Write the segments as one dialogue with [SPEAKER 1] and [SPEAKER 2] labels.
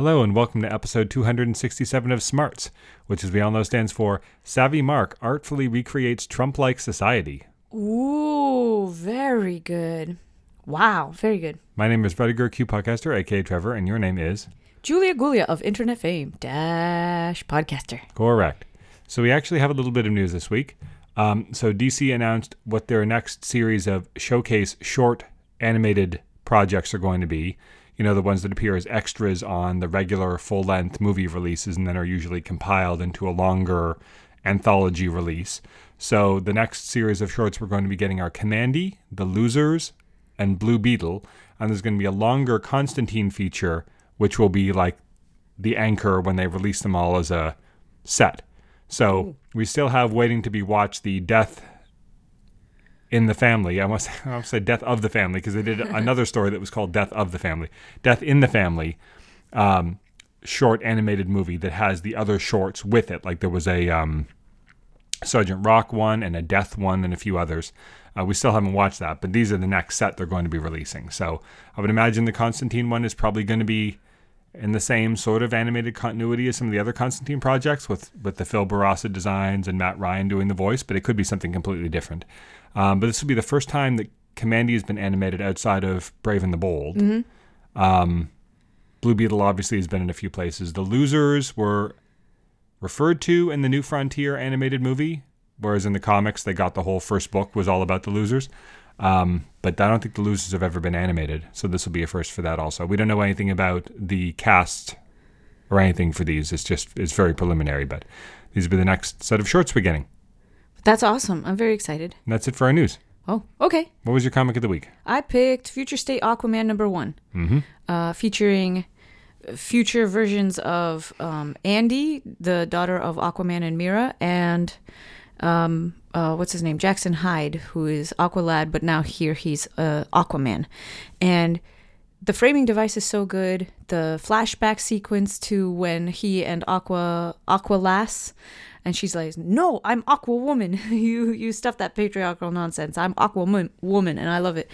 [SPEAKER 1] Hello, and welcome to episode 267 of Smarts, which, as we all know, stands for Savvy Mark Artfully Recreates Trump Like Society.
[SPEAKER 2] Ooh, very good. Wow, very good.
[SPEAKER 1] My name is Rudiger Q Podcaster, aka Trevor, and your name is?
[SPEAKER 2] Julia Gulia of Internet Fame Dash Podcaster.
[SPEAKER 1] Correct. So, we actually have a little bit of news this week. Um, so, DC announced what their next series of showcase short animated projects are going to be you know, the ones that appear as extras on the regular full length movie releases and then are usually compiled into a longer anthology release. So the next series of shorts we're going to be getting are Kamandi, The Losers, and Blue Beetle. And there's going to be a longer Constantine feature, which will be like the anchor when they release them all as a set. So we still have waiting to be watched the Death in the family. I must I almost say Death of the Family because they did another story that was called Death of the Family, Death in the Family, um, short animated movie that has the other shorts with it. Like there was a um, Sergeant Rock one and a Death one and a few others. Uh, we still haven't watched that, but these are the next set they're going to be releasing. So I would imagine the Constantine one is probably going to be in the same sort of animated continuity as some of the other Constantine projects with with the Phil Bourassa designs and Matt Ryan doing the voice, but it could be something completely different. Um, but this will be the first time that Kamandi has been animated outside of Brave and the Bold. Mm-hmm. Um, Blue Beetle obviously has been in a few places. The Losers were referred to in the New Frontier animated movie, whereas in the comics they got the whole first book was all about the Losers. Um, but I don't think the Losers have ever been animated, so this will be a first for that also. We don't know anything about the cast or anything for these. It's just it's very preliminary, but these will be the next set of shorts we're getting.
[SPEAKER 2] That's awesome. I'm very excited.
[SPEAKER 1] And that's it for our news.
[SPEAKER 2] Oh, okay.
[SPEAKER 1] What was your comic of the week?
[SPEAKER 2] I picked Future State Aquaman number one, mm-hmm. uh, featuring future versions of um, Andy, the daughter of Aquaman and Mira, and um, uh, what's his name? Jackson Hyde, who is Aqualad, but now here he's uh, Aquaman. And the framing device is so good. The flashback sequence to when he and Aqua Aqualass and she's like, "No, I'm Aqua Woman. you you stuff that patriarchal nonsense. I'm Aqua Woman, and I love it."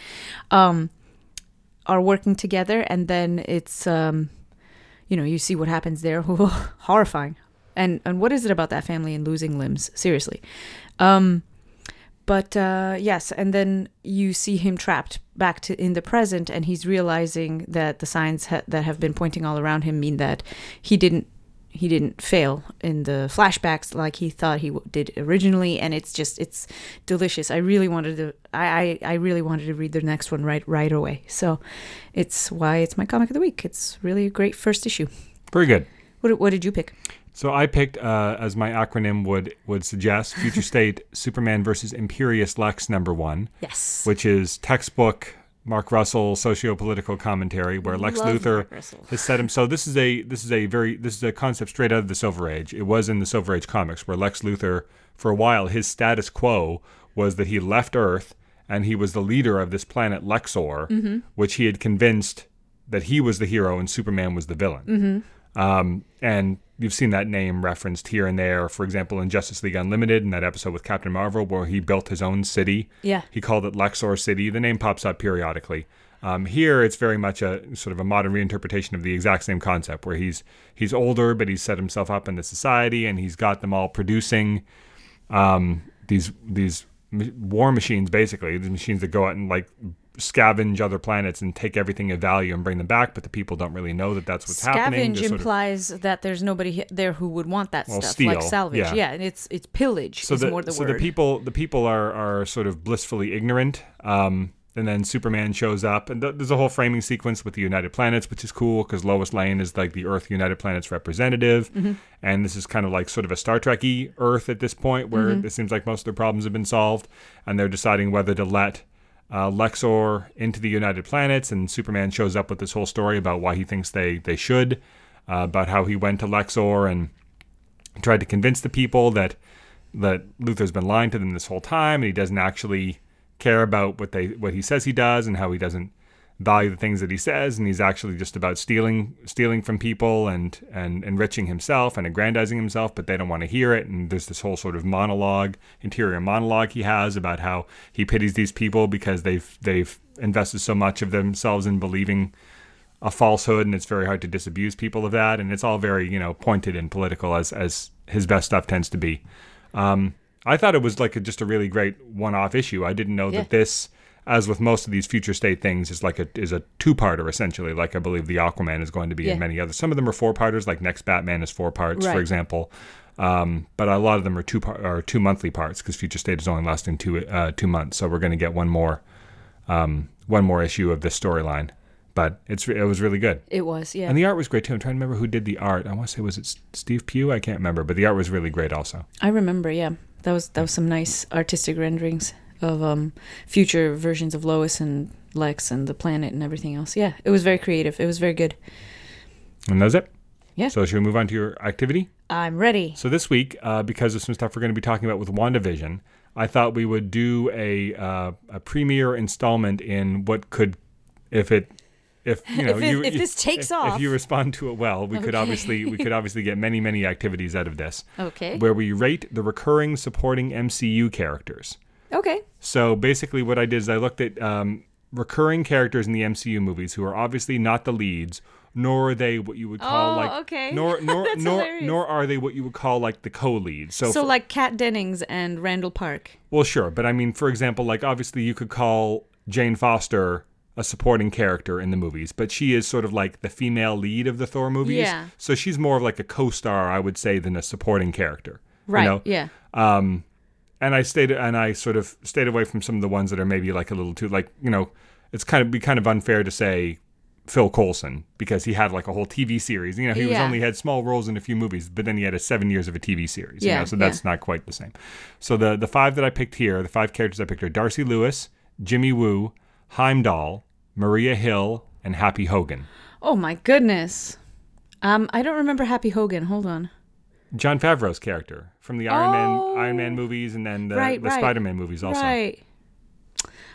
[SPEAKER 2] Um, are working together, and then it's um, you know, you see what happens there. Horrifying. And and what is it about that family and losing limbs? Seriously. Um, but uh, yes, and then you see him trapped back to in the present, and he's realizing that the signs ha- that have been pointing all around him mean that he didn't he didn't fail in the flashbacks like he thought he did originally and it's just it's delicious. I really wanted to I, I i really wanted to read the next one right right away. So it's why it's my comic of the week. It's really a great first issue.
[SPEAKER 1] Very good.
[SPEAKER 2] What, what did you pick
[SPEAKER 1] so i picked uh, as my acronym would would suggest future state superman versus imperious lex number one
[SPEAKER 2] yes
[SPEAKER 1] which is textbook Mark Russell socio-political commentary where Lex Love Luthor has set him. So this is a this is a very this is a concept straight out of the Silver Age. It was in the Silver Age comics where Lex Luthor, for a while, his status quo was that he left Earth and he was the leader of this planet Lexor, mm-hmm. which he had convinced that he was the hero and Superman was the villain. Mm-hmm. Um, and you've seen that name referenced here and there. For example, in Justice League Unlimited, in that episode with Captain Marvel, where he built his own city.
[SPEAKER 2] Yeah.
[SPEAKER 1] He called it Lexor City. The name pops up periodically. Um, here, it's very much a sort of a modern reinterpretation of the exact same concept, where he's he's older, but he's set himself up in the society, and he's got them all producing um, these these war machines, basically these machines that go out and like scavenge other planets and take everything of value and bring them back, but the people don't really know that that's what's
[SPEAKER 2] scavenge
[SPEAKER 1] happening.
[SPEAKER 2] Scavenge implies of, that there's nobody there who would want that well, stuff, steal, like salvage. Yeah. yeah, and it's it's pillage so
[SPEAKER 1] the,
[SPEAKER 2] more the
[SPEAKER 1] so
[SPEAKER 2] word.
[SPEAKER 1] the people the people are are sort of blissfully ignorant. Um, and then Superman shows up, and th- there's a whole framing sequence with the United Planets, which is cool because Lois Lane is like the Earth United Planets representative, mm-hmm. and this is kind of like sort of a Star Trekky Earth at this point, where mm-hmm. it seems like most of their problems have been solved, and they're deciding whether to let uh, Lexor into the United Planets, and Superman shows up with this whole story about why he thinks they they should, uh, about how he went to Lexor and tried to convince the people that that Luthor's been lying to them this whole time, and he doesn't actually care about what they what he says he does, and how he doesn't value the things that he says, and he's actually just about stealing stealing from people and and enriching himself and aggrandizing himself, but they don't want to hear it. And there's this whole sort of monologue, interior monologue he has about how he pities these people because they've they've invested so much of themselves in believing a falsehood, and it's very hard to disabuse people of that, and it's all very you know pointed and political as as his best stuff tends to be. Um, I thought it was like a, just a really great one-off issue. I didn't know
[SPEAKER 2] Yeah.
[SPEAKER 1] that this, as with most of these future state things, is like a is a two-parter essentially. Like I believe the Aquaman is going to be
[SPEAKER 2] Yeah.
[SPEAKER 1] in many others. Some of them are four-parters, like Next Batman is four parts, for example. Um, but a lot of them are two par- are two monthly parts because Future State is only lasting two uh, two months. So we're going to get one more um, one more issue of this storyline. But it's it was really good.
[SPEAKER 2] It was, yeah.
[SPEAKER 1] And the art was great too. I'm trying to remember who did the art. I want to say was it Steve Pugh? I can't remember, but the art was really great also.
[SPEAKER 2] I remember, yeah. That was that was some nice artistic renderings of um future versions of Lois and Lex and the planet and everything else. Yeah, it was very creative. It was very good.
[SPEAKER 1] And that's it.
[SPEAKER 2] Yeah.
[SPEAKER 1] So should we move on to your activity?
[SPEAKER 2] I'm ready.
[SPEAKER 1] So this week, uh, because of some stuff we're going to be talking about with WandaVision, I thought we would do a uh, a premiere installment in what could, if it, if you know,
[SPEAKER 2] If it-
[SPEAKER 1] you,
[SPEAKER 2] if this takes
[SPEAKER 1] if,
[SPEAKER 2] off.
[SPEAKER 1] if you respond to it well, we could obviously we could obviously get many many activities out of this,
[SPEAKER 2] Okay.
[SPEAKER 1] where we rate the recurring supporting MCU characters.
[SPEAKER 2] Okay.
[SPEAKER 1] So basically, what I did is I looked at um, recurring characters in the MCU movies who are obviously not the leads, nor are they what you would call
[SPEAKER 2] Oh,
[SPEAKER 1] like
[SPEAKER 2] okay.
[SPEAKER 1] nor nor nor
[SPEAKER 2] hilarious.
[SPEAKER 1] nor are they what you would call like the co-leads. So,
[SPEAKER 2] So
[SPEAKER 1] for-
[SPEAKER 2] like Kat Dennings and Randall Park.
[SPEAKER 1] well, sure, but I mean, for example, like obviously you could call Jane Foster a supporting character in the movies, but she is sort of like the female lead of the Thor movies.
[SPEAKER 2] Yeah.
[SPEAKER 1] So she's more of like a co-star, I would say, than a supporting character. you
[SPEAKER 2] Right.
[SPEAKER 1] know?
[SPEAKER 2] Yeah.
[SPEAKER 1] Um, and I stayed and I sort of stayed away from some of the ones that are maybe like a little too like you know it's kind of be kind of unfair to say Phil Coulson because he had like a whole TV series. You know, he was only had small roles in a few movies, but then he had a seven years of a TV series. you
[SPEAKER 2] Yeah,
[SPEAKER 1] know, so that's not quite the same. So the the five that I picked here, the five characters I picked are Darcy Lewis, Jimmy Woo, Heimdall, Maria Hill, and Happy Hogan.
[SPEAKER 2] Oh my goodness. Um, I don't remember Happy Hogan. Hold on.
[SPEAKER 1] Jon Favreau's character from the Iron
[SPEAKER 2] Oh.
[SPEAKER 1] Man Iron Man oh. movies and then the,
[SPEAKER 2] Right,
[SPEAKER 1] the
[SPEAKER 2] right.
[SPEAKER 1] Spider-Man movies also.
[SPEAKER 2] Right.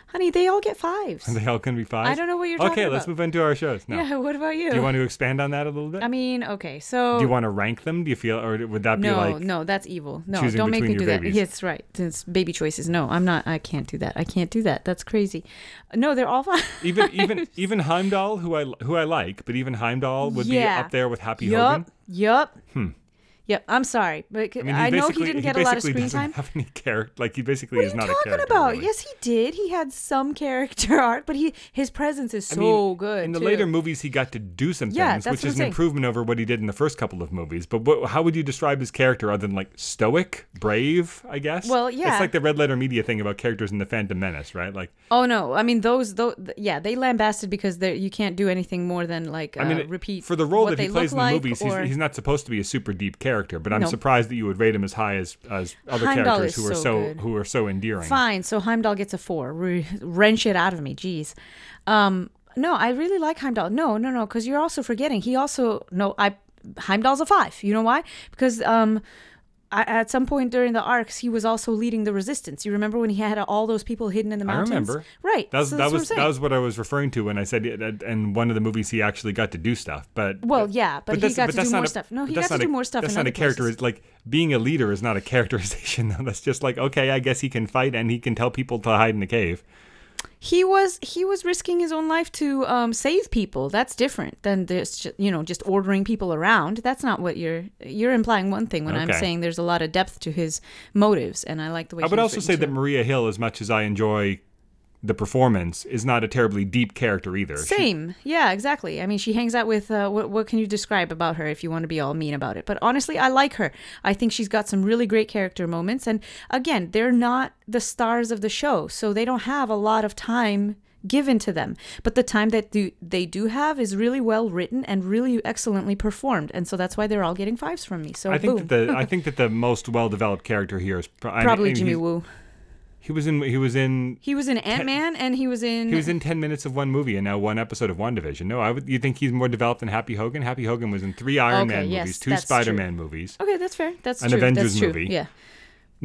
[SPEAKER 2] Honey, they all get fives.
[SPEAKER 1] Are they all going to be five?
[SPEAKER 2] I don't know what you're
[SPEAKER 1] Okay,
[SPEAKER 2] talking
[SPEAKER 1] let's
[SPEAKER 2] about.
[SPEAKER 1] move into our shows now.
[SPEAKER 2] Yeah. What about you?
[SPEAKER 1] Do you want to expand on that a little bit?
[SPEAKER 2] I mean, okay. So
[SPEAKER 1] Do you want to rank them? Do you feel, or would that be like?
[SPEAKER 2] no, no, that's evil. No, don't make me do
[SPEAKER 1] your
[SPEAKER 2] that.
[SPEAKER 1] babies?
[SPEAKER 2] Yes, right. It's baby choices. No, I'm not. I can't do that. I can't do that. That's crazy. No, they're all fine.
[SPEAKER 1] even even even Heimdall, who I who I like, but even Heimdall would be up there with Happy
[SPEAKER 2] yup.
[SPEAKER 1] Hogan.
[SPEAKER 2] Yup. Hmm. Yep. I'm sorry, but I,
[SPEAKER 1] I mean, he
[SPEAKER 2] know he didn't get a lot of screen
[SPEAKER 1] doesn't
[SPEAKER 2] time.
[SPEAKER 1] Have any character? Like he basically
[SPEAKER 2] What are
[SPEAKER 1] is
[SPEAKER 2] you
[SPEAKER 1] not a
[SPEAKER 2] talking about?
[SPEAKER 1] really.
[SPEAKER 2] Yes, he did. He had some character art, but he his presence is
[SPEAKER 1] I
[SPEAKER 2] so
[SPEAKER 1] mean,
[SPEAKER 2] good.
[SPEAKER 1] In the
[SPEAKER 2] too.
[SPEAKER 1] later movies, he got to do some
[SPEAKER 2] Yeah,
[SPEAKER 1] things, which is
[SPEAKER 2] I'm
[SPEAKER 1] an
[SPEAKER 2] saying.
[SPEAKER 1] improvement over what he did in the first couple of movies. But what, how would you describe his character other than like stoic, brave? I guess.
[SPEAKER 2] Well, yeah.
[SPEAKER 1] It's like the red letter media thing about characters in the Phantom Menace, right? Like,
[SPEAKER 2] Oh no! I mean those, those yeah, they lambasted because they you can't do anything more than like uh,
[SPEAKER 1] I mean,
[SPEAKER 2] repeat
[SPEAKER 1] for the role
[SPEAKER 2] what
[SPEAKER 1] that he
[SPEAKER 2] they
[SPEAKER 1] plays in the
[SPEAKER 2] like,
[SPEAKER 1] movies,
[SPEAKER 2] or-
[SPEAKER 1] he's, he's not supposed to be a super deep character. But I'm
[SPEAKER 2] No.
[SPEAKER 1] surprised that you would rate him as high as as other
[SPEAKER 2] Heimdall
[SPEAKER 1] characters who are
[SPEAKER 2] so
[SPEAKER 1] so
[SPEAKER 2] good.
[SPEAKER 1] who are so endearing.
[SPEAKER 2] Fine. So Heimdall gets a four. Re- wrench it out of me. Jeez. Um, no, I really like Heimdall. No, no, no, because you're also forgetting. He also no. I Heimdall's a five. You know why? Because um, at some point during the arcs, he was also leading the resistance. You remember when he had all those people hidden in the mountains?
[SPEAKER 1] I remember.
[SPEAKER 2] Right.
[SPEAKER 1] That was
[SPEAKER 2] so
[SPEAKER 1] that was that was what I was referring to when I said in one of the movies he actually got to do stuff. But
[SPEAKER 2] Well, yeah, but he
[SPEAKER 1] that's-
[SPEAKER 2] got to do more
[SPEAKER 1] a-
[SPEAKER 2] stuff. No, he got to do
[SPEAKER 1] a-
[SPEAKER 2] more stuff
[SPEAKER 1] That's
[SPEAKER 2] in
[SPEAKER 1] not a character.
[SPEAKER 2] places.
[SPEAKER 1] Like being a leader is not a characterization. though. That's just like okay, I guess he can fight and he can tell people to hide in a cave.
[SPEAKER 2] He was he was risking his own life to um, save people. That's different than this, you know, just ordering people around. That's not what you're you're implying. One thing when I'm saying there's a lot of depth to his motives, and I like the way.
[SPEAKER 1] I would also say
[SPEAKER 2] written,
[SPEAKER 1] that. Maria Hill, as much as I enjoy the performance, is not a terribly deep character either. She-
[SPEAKER 2] Same, yeah, exactly. I mean, she hangs out with. Uh, what, what can you describe about her if you want to be all mean about it? But honestly, I like her. I think she's got some really great character moments, and again, they're not the stars of the show, so they don't have a lot of time given to them. But the time that do, they do have is really well written and really excellently performed, and so that's why they're all getting fives from me. So
[SPEAKER 1] I think
[SPEAKER 2] boom,
[SPEAKER 1] that the I think that the most well developed character here is pro- I
[SPEAKER 2] probably
[SPEAKER 1] mean,
[SPEAKER 2] Jimmy Woo.
[SPEAKER 1] He was in he was in
[SPEAKER 2] He was in Ant Man, and he was in.
[SPEAKER 1] He was in ten minutes of one movie and now one episode of WandaVision. No, I would. You think he's more developed than Happy Hogan? Happy Hogan was in three Iron
[SPEAKER 2] Okay,
[SPEAKER 1] Man
[SPEAKER 2] yes,
[SPEAKER 1] movies, two
[SPEAKER 2] that's
[SPEAKER 1] Spider Man movies.
[SPEAKER 2] Okay, that's fair. That's
[SPEAKER 1] An
[SPEAKER 2] true.
[SPEAKER 1] Avengers
[SPEAKER 2] that's true.
[SPEAKER 1] movie.
[SPEAKER 2] Yeah.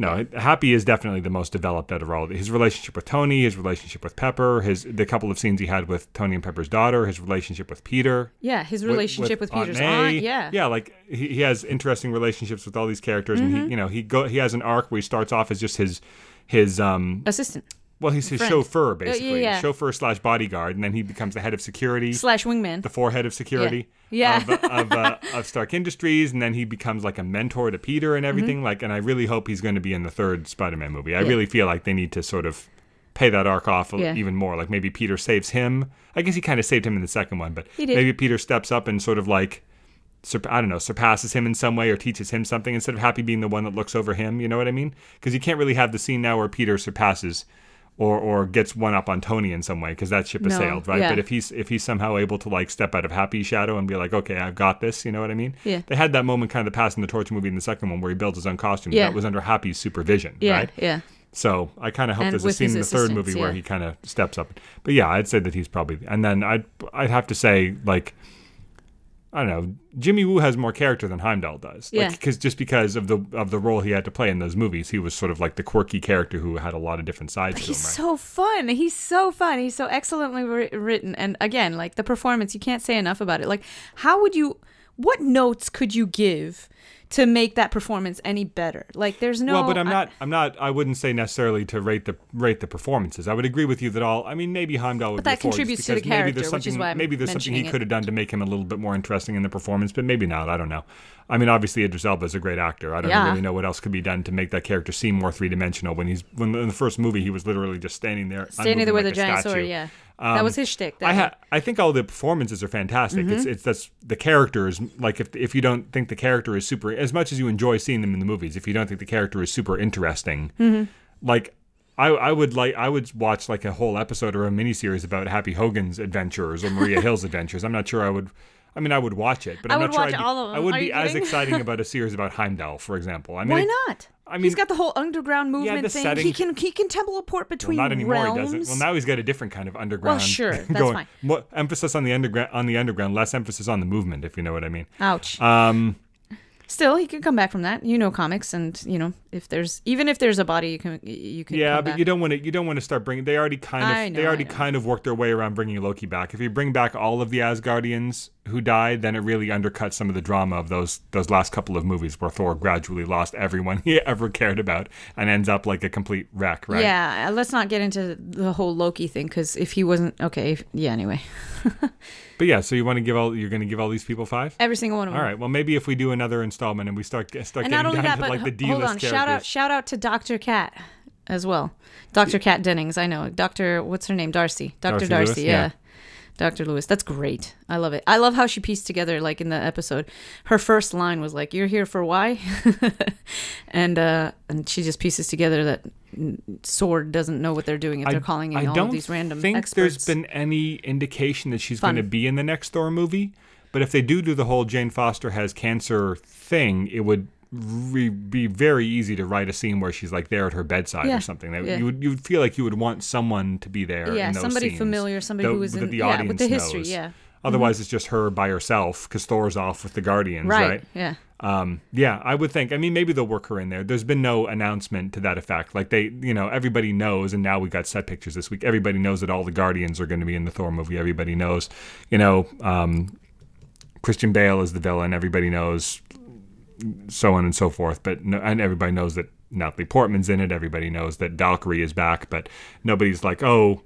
[SPEAKER 1] No, Happy is definitely the most developed out of all. His relationship with Tony, his relationship with Pepper, his the couple of scenes he had with Tony and Pepper's daughter, his relationship with Peter.
[SPEAKER 2] Yeah, his relationship with, Peter's
[SPEAKER 1] May.
[SPEAKER 2] aunt. Yeah.
[SPEAKER 1] yeah, like he, he has interesting relationships with all these characters, and
[SPEAKER 2] Mm-hmm.
[SPEAKER 1] he, you know, he go he has an arc where he starts off as just his his um
[SPEAKER 2] Assistant.
[SPEAKER 1] well, he's his
[SPEAKER 2] friend.
[SPEAKER 1] chauffeur
[SPEAKER 2] yeah,
[SPEAKER 1] basically,
[SPEAKER 2] yeah.
[SPEAKER 1] chauffeur slash bodyguard, and then he becomes the head of security,
[SPEAKER 2] slash wingman.
[SPEAKER 1] the forehead of security.
[SPEAKER 2] Yeah.
[SPEAKER 1] Of, of, uh, of Stark Industries, and then he becomes like a mentor to Peter and everything. Like, and I really hope he's going to be in the third Spider-Man movie. I
[SPEAKER 2] Mm-hmm. Yeah.
[SPEAKER 1] really feel like they need to sort of pay that arc off
[SPEAKER 2] Yeah.
[SPEAKER 1] even more. Like maybe Peter saves him. I guess he kind of saved him in the second one, but maybe Peter steps up and sort of like. I don't know, surpasses him in some way or teaches him something instead of Happy being the one that looks over him. You know what I mean? Because you can't really have the scene now where Peter surpasses or or gets one up on Tony in some way because that ship has
[SPEAKER 2] No,
[SPEAKER 1] sailed, right?
[SPEAKER 2] yeah.
[SPEAKER 1] But if he's if he's somehow able to like step out of Happy's shadow and be like, okay, I've got this, you know what I mean?
[SPEAKER 2] Yeah.
[SPEAKER 1] They had that moment kind of the passing the torch movie in the second one where he built his own costume.
[SPEAKER 2] Yeah.
[SPEAKER 1] That was under Happy's supervision,
[SPEAKER 2] yeah,
[SPEAKER 1] right?
[SPEAKER 2] yeah.
[SPEAKER 1] So I kind of hope
[SPEAKER 2] And
[SPEAKER 1] there's a scene in the third movie where he kind of steps up. But yeah, I'd say that he's probably. And then I'd I'd have to say like. I don't know. Jimmy Woo has more character than Heimdall does.
[SPEAKER 2] Yeah.
[SPEAKER 1] Because just because of the of the role he had to play in those movies, he was sort of like the quirky character who had a lot of different sides to him.
[SPEAKER 2] He's
[SPEAKER 1] Right?
[SPEAKER 2] so fun. He's so fun. He's so excellently wri- written. And again, like the performance, you can't say enough about it. Like, how would you, what notes could you give to make that performance any better? Like, there's no.
[SPEAKER 1] well, but I'm not. I'm not. I wouldn't say necessarily to rate the rate the performances. I would agree with you that all. I mean, maybe Heimdall would
[SPEAKER 2] But that
[SPEAKER 1] a four, just
[SPEAKER 2] contributes to the
[SPEAKER 1] because maybe
[SPEAKER 2] character,
[SPEAKER 1] there's
[SPEAKER 2] which is
[SPEAKER 1] something-
[SPEAKER 2] why I'm
[SPEAKER 1] maybe there's something he could have done to make him a little bit more interesting in the performance, but maybe not. I don't know. I mean, obviously Idris Elba is a great actor. I don't
[SPEAKER 2] Yeah.
[SPEAKER 1] really know what else could be done to make that character seem more three dimensional. When he's when in the first movie he was literally just standing there,
[SPEAKER 2] standing there
[SPEAKER 1] unmoving
[SPEAKER 2] with
[SPEAKER 1] like
[SPEAKER 2] a giant
[SPEAKER 1] statue.
[SPEAKER 2] sword. Yeah. That was his shtick.
[SPEAKER 1] I ha- I think all the performances are fantastic. It's
[SPEAKER 2] Mm-hmm.
[SPEAKER 1] it's that's the characters like if if you don't think the character is super as much as you enjoy seeing them in the movies, if you don't think the character is super interesting,
[SPEAKER 2] Mm-hmm.
[SPEAKER 1] like I I would like I would watch like a whole episode or a miniseries about Happy Hogan's adventures or Maria Hill's adventures. I'm not sure I would. I mean, I would watch it, but
[SPEAKER 2] I
[SPEAKER 1] I'm
[SPEAKER 2] would
[SPEAKER 1] not sure I'd be,
[SPEAKER 2] all of
[SPEAKER 1] I would
[SPEAKER 2] Are
[SPEAKER 1] be as exciting about a series about Heimdall, for example. I mean,
[SPEAKER 2] Why not?
[SPEAKER 1] I mean-
[SPEAKER 2] he's got the whole underground movement
[SPEAKER 1] the
[SPEAKER 2] thing.
[SPEAKER 1] setting-
[SPEAKER 2] He can he can teleport
[SPEAKER 1] Well,
[SPEAKER 2] between
[SPEAKER 1] not anymore.
[SPEAKER 2] realms.
[SPEAKER 1] He doesn't. Well, now he's got a different kind of underground.
[SPEAKER 2] Well, sure, that's
[SPEAKER 1] going.
[SPEAKER 2] fine.
[SPEAKER 1] More emphasis on the underground, on the underground, less emphasis on the movement, if you know what I mean.
[SPEAKER 2] Ouch.
[SPEAKER 1] Um,
[SPEAKER 2] Still, he can come back from that. You know comics, and you know if there's even if there's a body, you can you can.
[SPEAKER 1] yeah, but
[SPEAKER 2] back.
[SPEAKER 1] you don't want to. You don't want to start bringing. They already kind of.
[SPEAKER 2] Know,
[SPEAKER 1] they already kind of worked their way around bringing Loki back. If you bring back all of the Asgardians who died, then it really undercuts some of the drama of those those last couple of movies where Thor gradually lost everyone he ever cared about and ends up like a complete wreck. Right.
[SPEAKER 2] Yeah, let's not get into the whole Loki thing because if he wasn't okay, if, yeah. Anyway,
[SPEAKER 1] But yeah, so you want to give all. You're going to give all these people five.
[SPEAKER 2] every single one of them.
[SPEAKER 1] All right. Well, maybe if we do another installment and we start start
[SPEAKER 2] and
[SPEAKER 1] getting down
[SPEAKER 2] that,
[SPEAKER 1] to like the
[SPEAKER 2] D
[SPEAKER 1] list
[SPEAKER 2] hold on,
[SPEAKER 1] characters.
[SPEAKER 2] shout out, shout out to Doctor Cat as well. Doctor Kat Dennings, I know. Doctor, what's her name? Darcy. Doctor
[SPEAKER 1] Darcy
[SPEAKER 2] Darcy. Yeah.
[SPEAKER 1] yeah.
[SPEAKER 2] Dr. Lewis. That's great. I love it. I love how she pieced together, like in the episode, her first line was like, "You're here for why," and uh, and she just pieces together that Sword doesn't know what they're doing if they're calling in
[SPEAKER 1] I
[SPEAKER 2] all
[SPEAKER 1] don't
[SPEAKER 2] of these random
[SPEAKER 1] think
[SPEAKER 2] experts.
[SPEAKER 1] there's been any indication that she's going to be in the next Thor movie. But if they do do the whole Jane Foster has cancer thing, it would re- be very easy to write a scene where she's like there at her bedside
[SPEAKER 2] Yeah,
[SPEAKER 1] or something. That
[SPEAKER 2] yeah.
[SPEAKER 1] You would you would feel like you would want someone to be there.
[SPEAKER 2] yeah,
[SPEAKER 1] in those
[SPEAKER 2] somebody
[SPEAKER 1] scenes,
[SPEAKER 2] familiar, somebody
[SPEAKER 1] Tho-
[SPEAKER 2] who was in
[SPEAKER 1] the
[SPEAKER 2] yeah
[SPEAKER 1] audience
[SPEAKER 2] with the history.
[SPEAKER 1] knows.
[SPEAKER 2] Yeah,
[SPEAKER 1] Otherwise, it's just her by herself because Thor's off with the Guardians,
[SPEAKER 2] right.
[SPEAKER 1] right?
[SPEAKER 2] Yeah.
[SPEAKER 1] Um, yeah, I would think. I mean, maybe they'll work her in there. There's been no announcement to that effect. Like they, you know, everybody knows, and now we got set pictures this week. Everybody knows that all the Guardians are going to be in the Thor movie. Everybody knows, you know, um, Christian Bale is the villain. Everybody knows, so on and so forth. But no, and everybody knows that Natalie Portman's in it. Everybody knows that Valkyrie is back. But nobody's like, oh.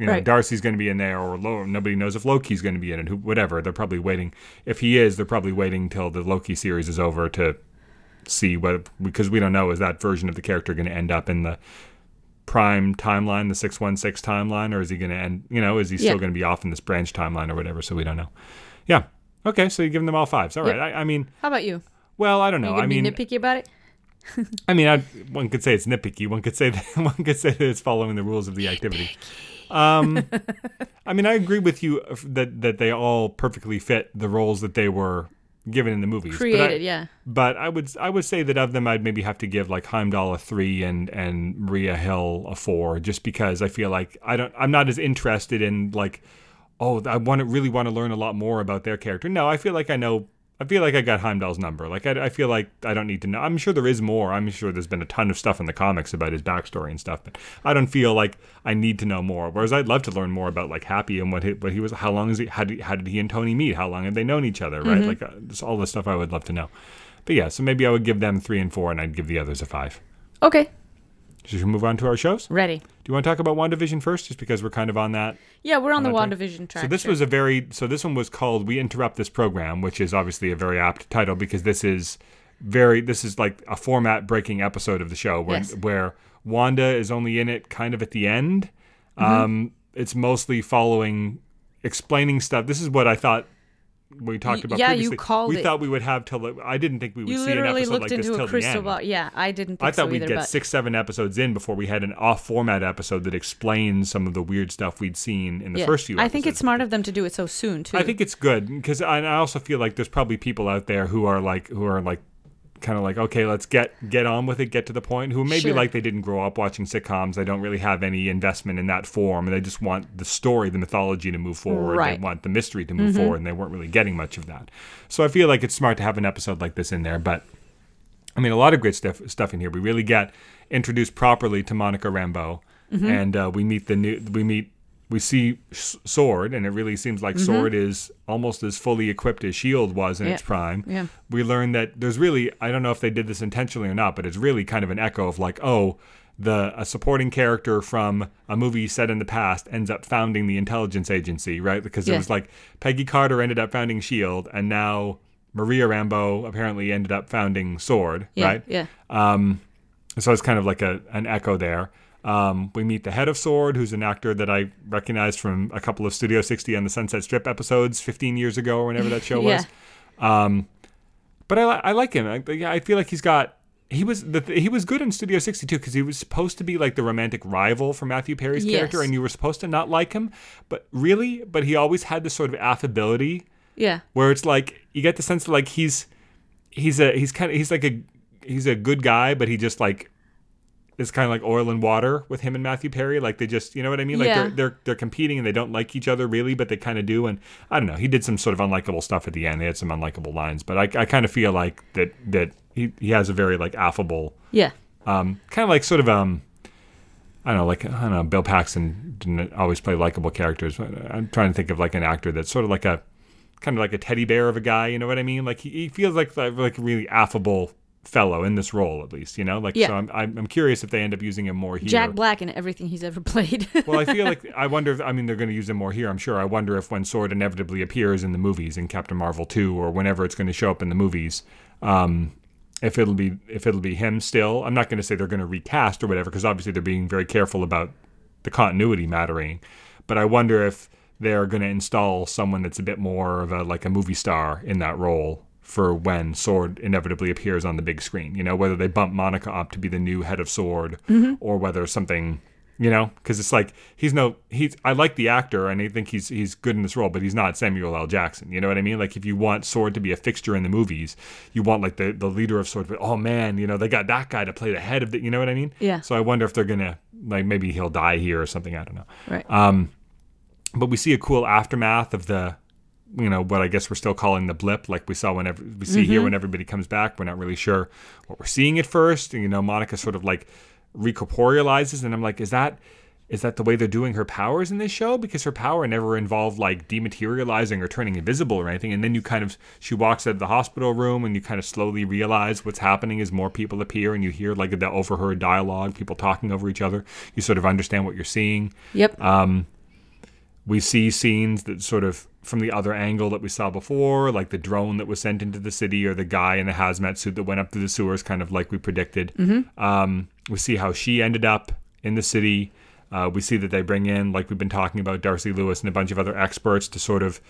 [SPEAKER 1] You know,
[SPEAKER 2] Right.
[SPEAKER 1] Darcy's going to be in there, or Lo- nobody knows if Loki's going to be in it. Who, whatever. They're probably waiting. If he is, they're probably waiting till the Loki series is over to see what because we don't know is that version of the character going to end up in the prime timeline, the six one six timeline, or is he going to end? You know, is he
[SPEAKER 2] Yeah.
[SPEAKER 1] still going to be off in this branch timeline or whatever? So we don't know. Yeah. Okay. So you're giving them all fives. All right.
[SPEAKER 2] Yep.
[SPEAKER 1] I, I mean,
[SPEAKER 2] How about you?
[SPEAKER 1] Well, I don't
[SPEAKER 2] Are
[SPEAKER 1] know.
[SPEAKER 2] you
[SPEAKER 1] I mean,
[SPEAKER 2] nitpicky about it?
[SPEAKER 1] I mean, I, one could say it's nitpicky. One could say that one could say that it's following the rules of the activity. Um, I mean, I agree with you that that they all perfectly fit the roles that they were given in the movies. But I-
[SPEAKER 2] Created, yeah.
[SPEAKER 1] But I would I would say that of them, I'd maybe have to give like Heimdall a three and and Maria Hill a four, just because I feel like I don't I'm not as interested in like oh I want to really want to learn a lot more about their character. No, I feel like I know. I feel like I got Heimdall's number. Like I, I feel like I don't need to know. I'm sure there is more. I'm sure there's been a ton of stuff in the comics about his backstory and stuff, but I don't feel like I need to know more. Whereas I'd love to learn more about like Happy and what he, what he was. How long is he? How did, how did he and Tony meet? How long have they known each other? Right? Like uh, all the stuff I would love to know. But yeah, so maybe I would give them three and four, and I'd give the others a five.
[SPEAKER 2] Okay.
[SPEAKER 1] Should we move on to our shows?
[SPEAKER 2] Ready.
[SPEAKER 1] You want to talk about WandaVision first, just because we're kind of on that?
[SPEAKER 2] Yeah, we're on the
[SPEAKER 1] Wanna
[SPEAKER 2] WandaVision track.
[SPEAKER 1] So this
[SPEAKER 2] sure.
[SPEAKER 1] was a very so this one was called "We Interrupt This Program," which is obviously a very apt title because this is very this is like a format breaking episode of the show where
[SPEAKER 2] Yes.
[SPEAKER 1] where Wanda is only in it kind of at the end.
[SPEAKER 2] Mm-hmm.
[SPEAKER 1] Um, it's mostly following explaining stuff. This is what I thought we talked about
[SPEAKER 2] yeah, you
[SPEAKER 1] previously.
[SPEAKER 2] call
[SPEAKER 1] we
[SPEAKER 2] it-
[SPEAKER 1] thought we would have till I didn't think we would
[SPEAKER 2] You
[SPEAKER 1] see an episode like this
[SPEAKER 2] into
[SPEAKER 1] till
[SPEAKER 2] a
[SPEAKER 1] the end.
[SPEAKER 2] ball. Yeah, I didn't think
[SPEAKER 1] I thought
[SPEAKER 2] so
[SPEAKER 1] we'd
[SPEAKER 2] either.
[SPEAKER 1] get
[SPEAKER 2] but
[SPEAKER 1] six, seven episodes in before we had an off format episode that explains some of the weird stuff we'd seen in the
[SPEAKER 2] yeah.
[SPEAKER 1] first few
[SPEAKER 2] I think it's smart of them to do it so soon too.
[SPEAKER 1] I think it's good because I, I also feel like there's probably people out there who are like who are like kind of like okay let's get get on with it get to the point who maybe
[SPEAKER 2] Sure.
[SPEAKER 1] like they didn't grow up watching sitcoms they don't really have any investment in that form and they just want the story the mythology to move forward
[SPEAKER 2] Right. Mm-hmm.
[SPEAKER 1] they want the mystery to move forward and they weren't really getting much of that so I feel like it's smart to have an episode like this in there but I mean, a lot of great stuff stuff in here. We really get introduced properly to Monica Rambeau,
[SPEAKER 2] Mm-hmm.
[SPEAKER 1] and uh, we meet the new. We meet. We see S- Sword, and it really seems like
[SPEAKER 2] Mm-hmm.
[SPEAKER 1] Sword is almost as fully equipped as Shield was in its prime.
[SPEAKER 2] Yeah.
[SPEAKER 1] We learn that there's really. I don't know if they did this intentionally or not, but it's really kind of an echo of like, oh, the a supporting character from a movie set in the past ends up founding the intelligence agency, right? Because it was like Peggy Carter ended up founding Shield, and now. Maria Rambeau apparently ended up founding Sword,
[SPEAKER 2] yeah,
[SPEAKER 1] right?
[SPEAKER 2] Yeah.
[SPEAKER 1] So it's kind of like a an echo there. Um, we meet the head of Sword, who's an actor that I recognized from a couple of Studio 60 and the Sunset Strip episodes 15 years ago, or whenever that show was.
[SPEAKER 2] Yeah.
[SPEAKER 1] But I, I like him. I, I feel like he's got. He was the, he was good in Studio 62 because he was supposed to be like the romantic rival for Matthew Perry's character, and you were supposed to not like him. But really, but he always had this sort of affability
[SPEAKER 2] Yeah.
[SPEAKER 1] where it's like you get the sense that like he's he's a he's kind of he's like a he's a good guy, but he just like it's kind of like oil and water with him and Matthew Perry. Like they just you know what I mean? Like
[SPEAKER 2] Yeah.
[SPEAKER 1] they're they're they're competing and they don't like each other really, but they kind of do. And I don't know. He did some sort of unlikable stuff at the end. They had some unlikable lines, but I I kind of feel like that that he he has a very like affable
[SPEAKER 2] Yeah.
[SPEAKER 1] um, kind of like sort of um, I don't know, like I don't know, Bill Paxton didn't always play likable characters. But I'm trying to think of like an actor that's sort of like a kind of like a teddy bear of a guy. You know what I mean? Like he, he feels like like really affable fellow in this role, at least. You know, like
[SPEAKER 2] Yeah.
[SPEAKER 1] so. I'm, I'm curious if they end up using him more here.
[SPEAKER 2] Jack Black in everything he's ever played.
[SPEAKER 1] well, I feel like I wonder. If, I mean, they're going to use him more here. I'm sure. I wonder if when Sword inevitably appears in the movies in Captain Marvel two or whenever it's going to show up in the movies, um, if it'll be if it'll be him still. I'm not going to say they're going to recast or whatever because obviously they're being very careful about the continuity mattering. But I wonder if they're going to install someone that's a bit more of a like a movie star in that role for when Sword inevitably appears on the big screen. You know, whether they bump Monica up to be the new head of Sword or whether something you know because it's like he's no he's i like the actor and i think he's he's good in this role but he's not samuel l jackson you know what i mean like if you want sword to be a fixture in the movies you want like the the leader of sword but oh man you know they got that guy to play the head of the you know what i mean
[SPEAKER 2] Yeah.
[SPEAKER 1] so i wonder if they're gonna like maybe he'll die here or something i don't know
[SPEAKER 2] right.
[SPEAKER 1] Um, but we see a cool aftermath of the you know what i guess we're still calling the blip like we saw whenever we see here mm-hmm. when everybody comes back we're not really sure what we're seeing at first and, you know monica sort of like recorporealizes and i'm like is that is that the way they're doing her powers in this show? Because her power never involved like dematerializing or turning invisible or anything and then you kind of she walks out of the hospital room and you kind of slowly realize what's happening as more people appear and you hear like the overheard dialogue people talking over each other. You sort of understand what you're seeing.
[SPEAKER 2] Yep.
[SPEAKER 1] Um, we see scenes that sort of from the other angle that we saw before, like the drone that was sent into the city or the guy in the hazmat suit that went up through the sewers, kind of like we predicted. Um, we see how she ended up in the city. Uh, we see that they bring in, like we've been talking about, Darcy Lewis and a bunch of other experts to sort of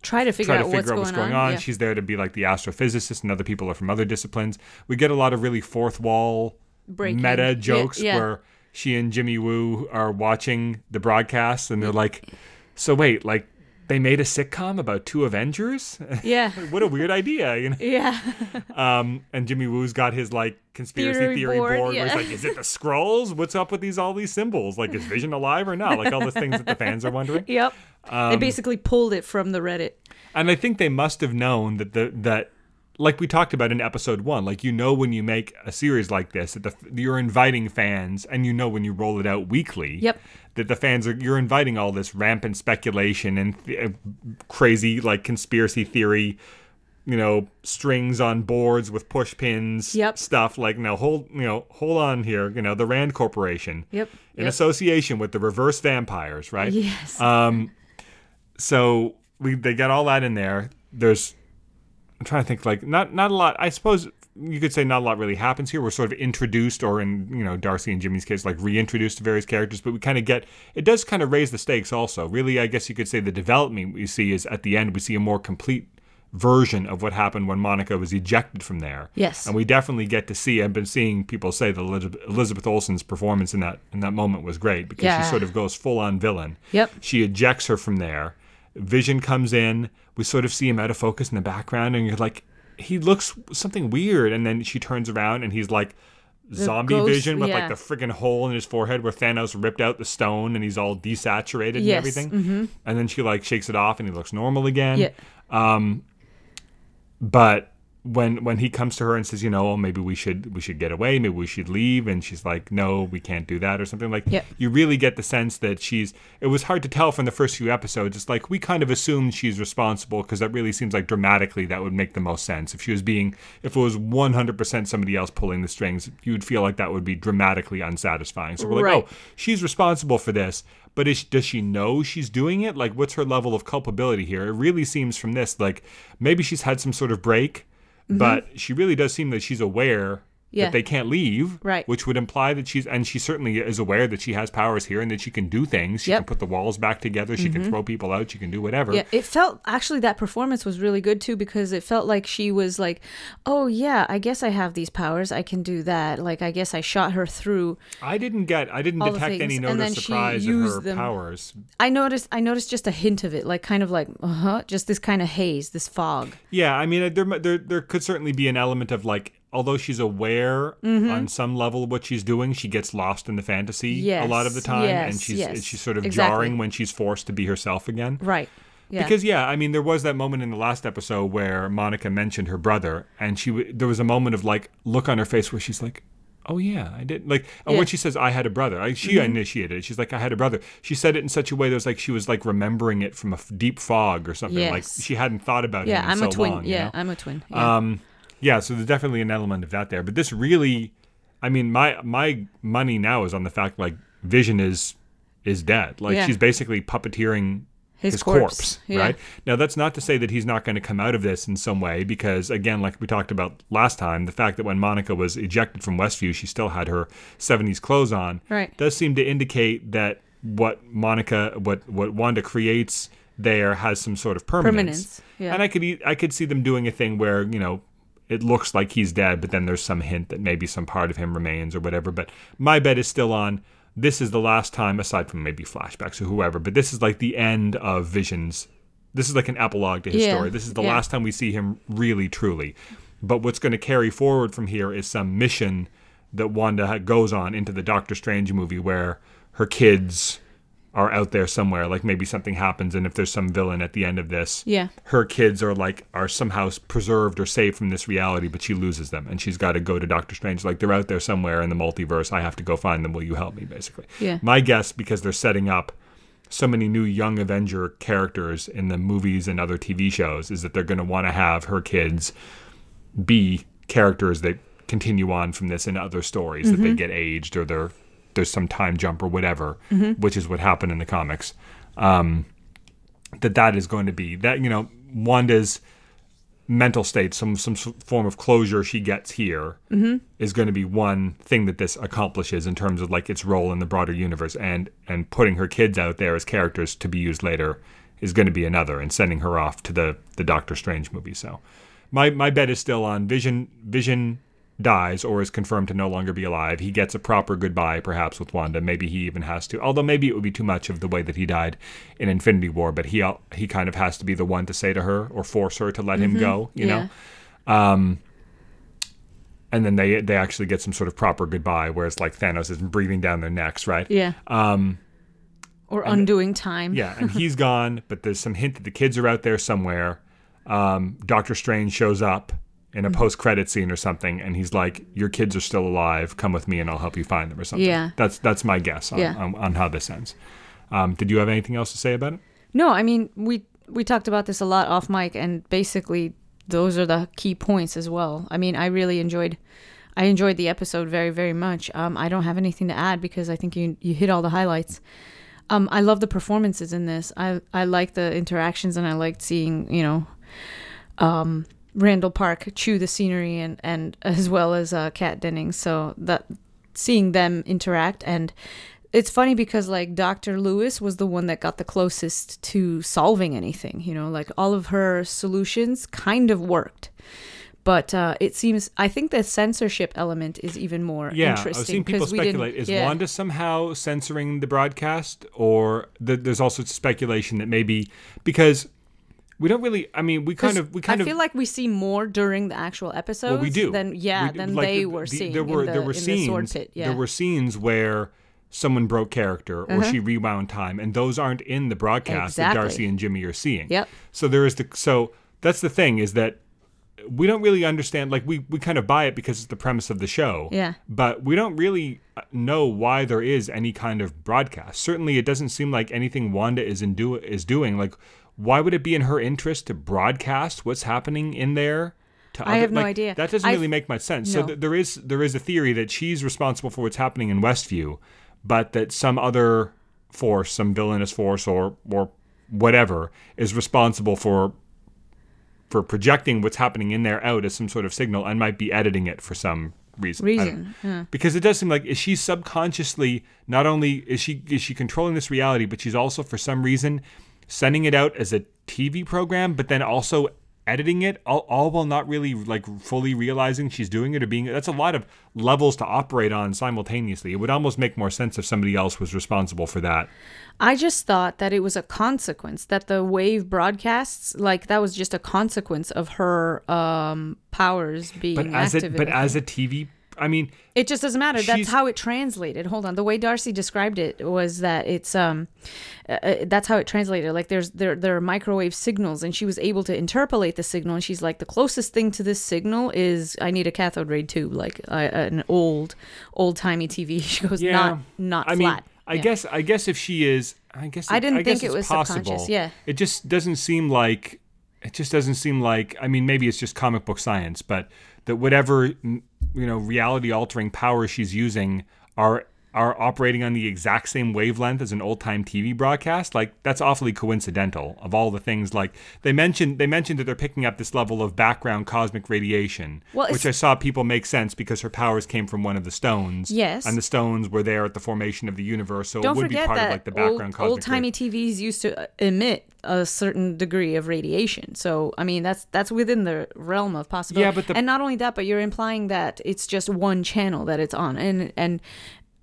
[SPEAKER 2] Try to figure
[SPEAKER 1] try
[SPEAKER 2] out
[SPEAKER 1] figure
[SPEAKER 2] what's,
[SPEAKER 1] out what's going on.
[SPEAKER 2] Yeah.
[SPEAKER 1] She's there to be like the astrophysicist, and other people are from other disciplines. We get a lot of really fourth wall
[SPEAKER 2] Breaking.
[SPEAKER 1] meta
[SPEAKER 2] Yeah,
[SPEAKER 1] jokes
[SPEAKER 2] yeah.
[SPEAKER 1] where she and Jimmy Woo are watching the broadcast, and they're like, "So wait, like they made a sitcom about two Avengers?
[SPEAKER 2] yeah.
[SPEAKER 1] what a weird idea!" You know.
[SPEAKER 2] Yeah.
[SPEAKER 1] Um, and Jimmy Woo's got his like conspiracy
[SPEAKER 2] Theory
[SPEAKER 1] theory,
[SPEAKER 2] board,
[SPEAKER 1] board, where he's like, "Is it the scrolls? What's up with these all these symbols? Like, is Vision alive or not? Like all the things that the fans are wondering."
[SPEAKER 2] Yep. they
[SPEAKER 1] Um,
[SPEAKER 2] basically pulled it from the Reddit.
[SPEAKER 1] And I think they must have known that the that like we talked about in episode one, like you know when you make a series like this that the, you're inviting fans, and you know when you roll it out weekly,
[SPEAKER 2] Yep.
[SPEAKER 1] that the fans are you're inviting all this rampant speculation and th- uh, crazy like conspiracy theory, you know, strings on boards with push pins,
[SPEAKER 2] Yep.
[SPEAKER 1] stuff like now hold you know, hold on here, you know, the Rand Corporation.
[SPEAKER 2] Yep.
[SPEAKER 1] In
[SPEAKER 2] Yep.
[SPEAKER 1] association with the reverse vampires, right?
[SPEAKER 2] Yes.
[SPEAKER 1] Um, so we they got all that in there. There's I'm trying to think like not not a lot. I suppose you could say not a lot really happens here. We're sort of introduced, or in you know Darcy and Jimmy's case, like reintroduced to various characters. But we kind of get it does kind of raise the stakes. Also, really, I guess you could say the development we see is at the end we see a more complete version of what happened when Monica was ejected from there.
[SPEAKER 2] Yes.
[SPEAKER 1] and we definitely get to see. I've been seeing people say that Elizabeth, Olsen's performance in that in that moment was great because
[SPEAKER 2] Yeah.
[SPEAKER 1] she sort of goes full on villain.
[SPEAKER 2] Yep.
[SPEAKER 1] She ejects her from there. Vision comes in. We sort of see him out of focus in the background, and you're like, he looks something weird. And then she turns around, and he's like zombie
[SPEAKER 2] ghost-
[SPEAKER 1] Vision with
[SPEAKER 2] yeah.
[SPEAKER 1] like the friggin' hole in his forehead where Thanos ripped out the stone, and he's all desaturated and everything. Mm-hmm. And then she like shakes it off, and he looks normal again.
[SPEAKER 2] yeah.
[SPEAKER 1] Um, But when when he comes to her and says, you know, oh, maybe we should we should get away, maybe we should leave, and she's like, no, we can't do that, or something like.
[SPEAKER 2] Yep.
[SPEAKER 1] You really get the sense that she's. It was hard to tell from the first few episodes. It's like we kind of assumed she's responsible because that really seems like dramatically that would make the most sense. If she was being, if it was one hundred percent somebody else pulling the strings, you would feel like that would be dramatically unsatisfying. So we're like, oh, she's responsible for this. But is, does she know she's doing it? Like, what's her level of culpability here? It really seems from this like maybe she's had some sort of break, but she really does seem that she's aware
[SPEAKER 2] Mm-hmm. Yeah.
[SPEAKER 1] that they can't leave,
[SPEAKER 2] Right.
[SPEAKER 1] Which would imply that she's and she certainly is aware that she has powers here and that she can do things. She
[SPEAKER 2] Yep. Mm-hmm.
[SPEAKER 1] can put the walls back together. She can throw people out. She can do whatever.
[SPEAKER 2] Yeah, it felt actually that performance was really good too because it felt like she was like, "Oh yeah, I guess I have these powers. I can do that." Like I guess I shot her through.
[SPEAKER 1] I didn't get. I didn't detect any note
[SPEAKER 2] and
[SPEAKER 1] of surprise in her
[SPEAKER 2] them.
[SPEAKER 1] powers.
[SPEAKER 2] I noticed I noticed just a hint of it, like kind of like, "Uh-huh," just this kind of haze, this fog.
[SPEAKER 1] Yeah, I mean, there there there could certainly be an element of like, although she's aware on some level of what she's doing, she gets lost in the fantasy a lot of the
[SPEAKER 2] Yes,
[SPEAKER 1] time, and she's
[SPEAKER 2] yes,
[SPEAKER 1] she's sort of
[SPEAKER 2] exactly.
[SPEAKER 1] jarring when she's forced to be herself again.
[SPEAKER 2] Right. Yeah.
[SPEAKER 1] Because yeah, I mean, there was that moment in the last episode where Monica mentioned her brother, and she w- there was a moment of like look on her face where she's like. Oh yeah, I did. Like, when
[SPEAKER 2] Yeah. Mm-hmm.
[SPEAKER 1] she says I had a brother, I, she initiated it. She's like, I had a brother. She said it in such a way that was like she was like remembering it from a f- deep fog or something. Like she hadn't thought about
[SPEAKER 2] yeah,
[SPEAKER 1] him in
[SPEAKER 2] I'm
[SPEAKER 1] so
[SPEAKER 2] a twin.
[SPEAKER 1] long. you
[SPEAKER 2] yeah,
[SPEAKER 1] know?
[SPEAKER 2] I'm a twin. Yeah.
[SPEAKER 1] Um, yeah, so there's definitely an element of that there. But this really, I mean, my my money now is on the fact like Vision is is dead. Like
[SPEAKER 2] Yeah.
[SPEAKER 1] she's basically puppeteering
[SPEAKER 2] His
[SPEAKER 1] his,
[SPEAKER 2] corpse,
[SPEAKER 1] corpse,
[SPEAKER 2] yeah.
[SPEAKER 1] right? Now that's not to say that he's not going to come out of this in some way, because again, like we talked about last time, the fact that when Monica was ejected from Westview, she still had her '70s clothes on,
[SPEAKER 2] Right.
[SPEAKER 1] Does seem to indicate that what Monica, what what Wanda creates there has some sort of permanence.
[SPEAKER 2] Permanence, yeah.
[SPEAKER 1] And I could I could see them doing a thing where you know it looks like he's dead, but then there's some hint that maybe some part of him remains or whatever. But my bet is still on. This is the last time, aside from maybe flashbacks or whoever, but this is like the end of Vision's. This is like an epilogue to his
[SPEAKER 2] Yeah,
[SPEAKER 1] story. This is the
[SPEAKER 2] yeah.
[SPEAKER 1] last time we see him really, truly. But what's going to carry forward from here is some mission that Wanda goes on into the Doctor Strange movie where her kids are out there somewhere. Like maybe something happens, and if there's some villain at the end of this,
[SPEAKER 2] Yeah.
[SPEAKER 1] her kids are like are somehow preserved or saved from this reality, but she loses them, and she's got to go to Doctor Strange. Like they're out there somewhere in the multiverse. I have to go find them. Will you help me? Basically,
[SPEAKER 2] Yeah.
[SPEAKER 1] My guess, because they're setting up so many new young Avenger characters in the movies and other TV shows, is that they're going to want to have her kids be characters that continue on from this in other stories that they mm-hmm. get aged or they're there's some time jump or whatever, which is what happened in the comics. Um, that that is going to be that you know Wanda's mental state, some some form of closure she gets here, is going to be one thing that this accomplishes in terms of like its role in the broader universe, and and putting her kids out there as characters to be used later is going to be another, and sending her off to the the Doctor Strange movie. So, my my bet is still on Vision. Vision dies or is confirmed to no longer be alive. He gets a proper goodbye, perhaps with Wanda. Maybe he even has to. Although maybe it would be too much of the way that he died in Infinity War. But he he kind of has to be the one to say to her or force her to let him go. You
[SPEAKER 2] yeah.
[SPEAKER 1] know. And then they they actually get some sort of proper goodbye, whereas like Thanos is breathing down their necks, right?
[SPEAKER 2] Yeah. Um. Or undoing time.
[SPEAKER 1] Yeah, and he's gone, but there's some hint that the kids are out there somewhere. Um, Doctor Strange shows up in
[SPEAKER 2] Mm-hmm.
[SPEAKER 1] a post-credit scene or something, and he's like, "Your kids are still alive. Come with me, and I'll help you find them," or something.
[SPEAKER 2] Yeah.
[SPEAKER 1] that's that's my guess on,
[SPEAKER 2] Yeah.
[SPEAKER 1] on, on how this ends. Um, did you have anything else to say about it?
[SPEAKER 2] No, I mean we we talked about this a lot off mic, and basically those are the key points as well. I mean, I really enjoyed I enjoyed the episode very very much. Um, I don't have anything to add because I think you you hit all the highlights. Um, I love the performances in this. I I like the interactions and I liked seeing you know, um, Randall Park chew the scenery and and as well as uh, Kat Dennings. So that seeing them interact and it's funny because like Dr. Lewis was the one that got the closest to solving anything, you know, like all of her solutions kind of worked. But uh, it seems I think the censorship element is even more
[SPEAKER 1] Yeah,
[SPEAKER 2] interesting.
[SPEAKER 1] I've seen people speculate: is
[SPEAKER 2] yeah.
[SPEAKER 1] Wanda somehow censoring the broadcast, or th- there's also speculation that maybe because we don't really. I mean, we kind of we kind
[SPEAKER 2] I
[SPEAKER 1] of I
[SPEAKER 2] feel like we see more during the actual episodes.
[SPEAKER 1] well, we do.
[SPEAKER 2] Than yeah,
[SPEAKER 1] We-
[SPEAKER 2] than
[SPEAKER 1] like,
[SPEAKER 2] they
[SPEAKER 1] the-
[SPEAKER 2] were
[SPEAKER 1] the-
[SPEAKER 2] seeing.
[SPEAKER 1] There were
[SPEAKER 2] in the,
[SPEAKER 1] there were scenes.
[SPEAKER 2] the sword pit. Yeah.
[SPEAKER 1] There were scenes where someone broke character or
[SPEAKER 2] Uh-huh.
[SPEAKER 1] she rewound time, and those aren't in the broadcast that Darcy and Jimmy are seeing.
[SPEAKER 2] Yep.
[SPEAKER 1] So there is the so that's the thing is that we don't really understand like we we kind of buy it because it's the premise of the show.
[SPEAKER 2] Yeah.
[SPEAKER 1] But we don't really uh, know why there is any kind of broadcast. Certainly it doesn't seem like anything Wanda is in do is doing like why would it be in her interest to broadcast what's happening in there? To
[SPEAKER 2] I have no
[SPEAKER 1] like,
[SPEAKER 2] idea.
[SPEAKER 1] That doesn't
[SPEAKER 2] I've-
[SPEAKER 1] really make much sense. So th- there is there is a theory that she's responsible for what's happening in Westview, but that some other force, some villainous force or or whatever is responsible for for projecting what's happening in there out as some sort of signal and might be editing it for some reason.
[SPEAKER 2] Reason. Yeah.
[SPEAKER 1] because it does seem like is she subconsciously not only is she is she controlling this reality but she's also for some reason sending it out as a TV program but then also editing it all, all while not really like fully realizing she's doing it or being that's a lot of levels to operate on simultaneously it would almost make more sense if somebody else was responsible for that
[SPEAKER 2] I just thought that it was a consequence that the wave broadcasts, like that was just a consequence of her um, powers being
[SPEAKER 1] but as
[SPEAKER 2] active.
[SPEAKER 1] a but as a TV I mean
[SPEAKER 2] it just doesn't matter. That's how it translated. Hold on, the way Darcy described it was that it's um, uh, uh, that's how it translated. Like there's there there are microwave signals, and she was able to interpolate the signal. And she's like, the closest thing to this signal is I need a cathode ray tube, like uh, an old old timey TV. She goes,
[SPEAKER 1] Yeah,
[SPEAKER 2] not not
[SPEAKER 1] I mean. I
[SPEAKER 2] Yeah.
[SPEAKER 1] guess I guess if she is, I guess
[SPEAKER 2] I didn't
[SPEAKER 1] guess
[SPEAKER 2] think it was
[SPEAKER 1] possible.
[SPEAKER 2] subconscious, yeah.
[SPEAKER 1] it just doesn't seem like it just doesn't seem like. I mean, maybe it's just comic book science, but that whatever you know reality altering powers she's using are are operating on the exact same wavelength as an old time TV broadcast. Like that's awfully coincidental. Of all the things, like they mentioned, they mentioned that they're picking up this level of background cosmic radiation,
[SPEAKER 2] Well,
[SPEAKER 1] which I saw people make sense because her powers came from one of the stones.
[SPEAKER 2] Yes.
[SPEAKER 1] and the stones were there at the formation of the universe, so
[SPEAKER 2] Don't
[SPEAKER 1] it would be part
[SPEAKER 2] that
[SPEAKER 1] of like the background cosmic
[SPEAKER 2] old timey TVs used to uh, emit a certain degree of radiation. So I mean that's that's within the realm of possibility.
[SPEAKER 1] Yeah, but the-
[SPEAKER 2] and not only that, but you're implying that it's just one channel that it's on, and and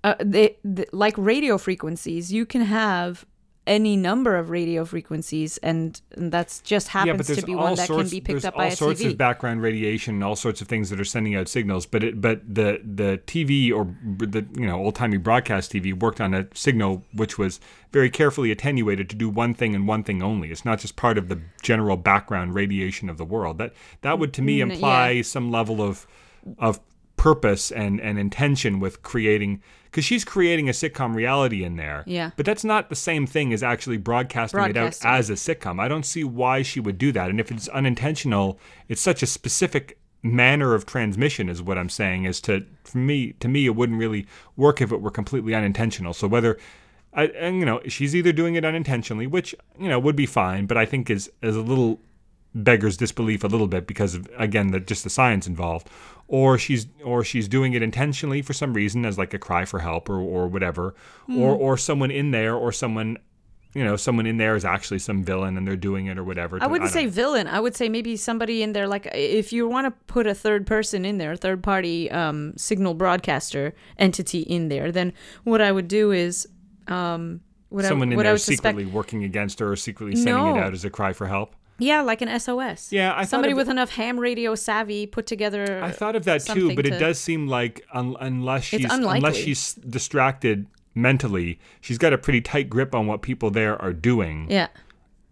[SPEAKER 2] uh, they, the, like radio frequencies, you can have any number of radio frequencies, and, and that's just happens
[SPEAKER 1] there's
[SPEAKER 2] to be one that
[SPEAKER 1] sorts,
[SPEAKER 2] can be picked up by a TV.
[SPEAKER 1] There's all sorts of background radiation and all sorts of things that are sending out signals. But it, but the the TV or the you know old timey broadcast TV worked on a signal which was very carefully attenuated to do one thing and one thing only. It's not just part of the general background radiation of the world. That that would to me
[SPEAKER 2] Mm,
[SPEAKER 1] imply
[SPEAKER 2] yeah.
[SPEAKER 1] some level of of purpose and and intention with creating because she's creating a sitcom reality in there.
[SPEAKER 2] Yeah.
[SPEAKER 1] But that's not the same thing as actually broadcasting,
[SPEAKER 2] Broadcasting.
[SPEAKER 1] it out as a sitcom. I don't see why she would do that. And if it's unintentional, it's such a specific manner of transmission is what I'm saying is to for me to me it wouldn't really work if it were completely unintentional. So whether I and you know, she's either doing it unintentionally, which, you know, would be fine, but I think is is a little beggars disbelief a little bit because of again the just the science involved or she's or she's doing it intentionally for some reason as like a cry for help or or whatever or or someone in there or someone you know someone in there is actually some villain and they're doing it or whatever
[SPEAKER 2] I wouldn't
[SPEAKER 1] don't
[SPEAKER 2] say villain. I would say maybe somebody in there, like if you want to put a third person in there, a third party um, signal broadcaster entity in there, then what I would do is, um, what
[SPEAKER 1] someone
[SPEAKER 2] I,
[SPEAKER 1] in
[SPEAKER 2] what I
[SPEAKER 1] there
[SPEAKER 2] would suspect,
[SPEAKER 1] secretly working against her or secretly sending it out as a cry for help
[SPEAKER 2] yeah, like an SOS.
[SPEAKER 1] Yeah, I
[SPEAKER 2] somebody with enough ham radio savvy put together.
[SPEAKER 1] I thought of that too, but it does seem like un- unless she's unless she's distracted mentally, she's got a pretty tight grip on what people there are doing.
[SPEAKER 2] Yeah,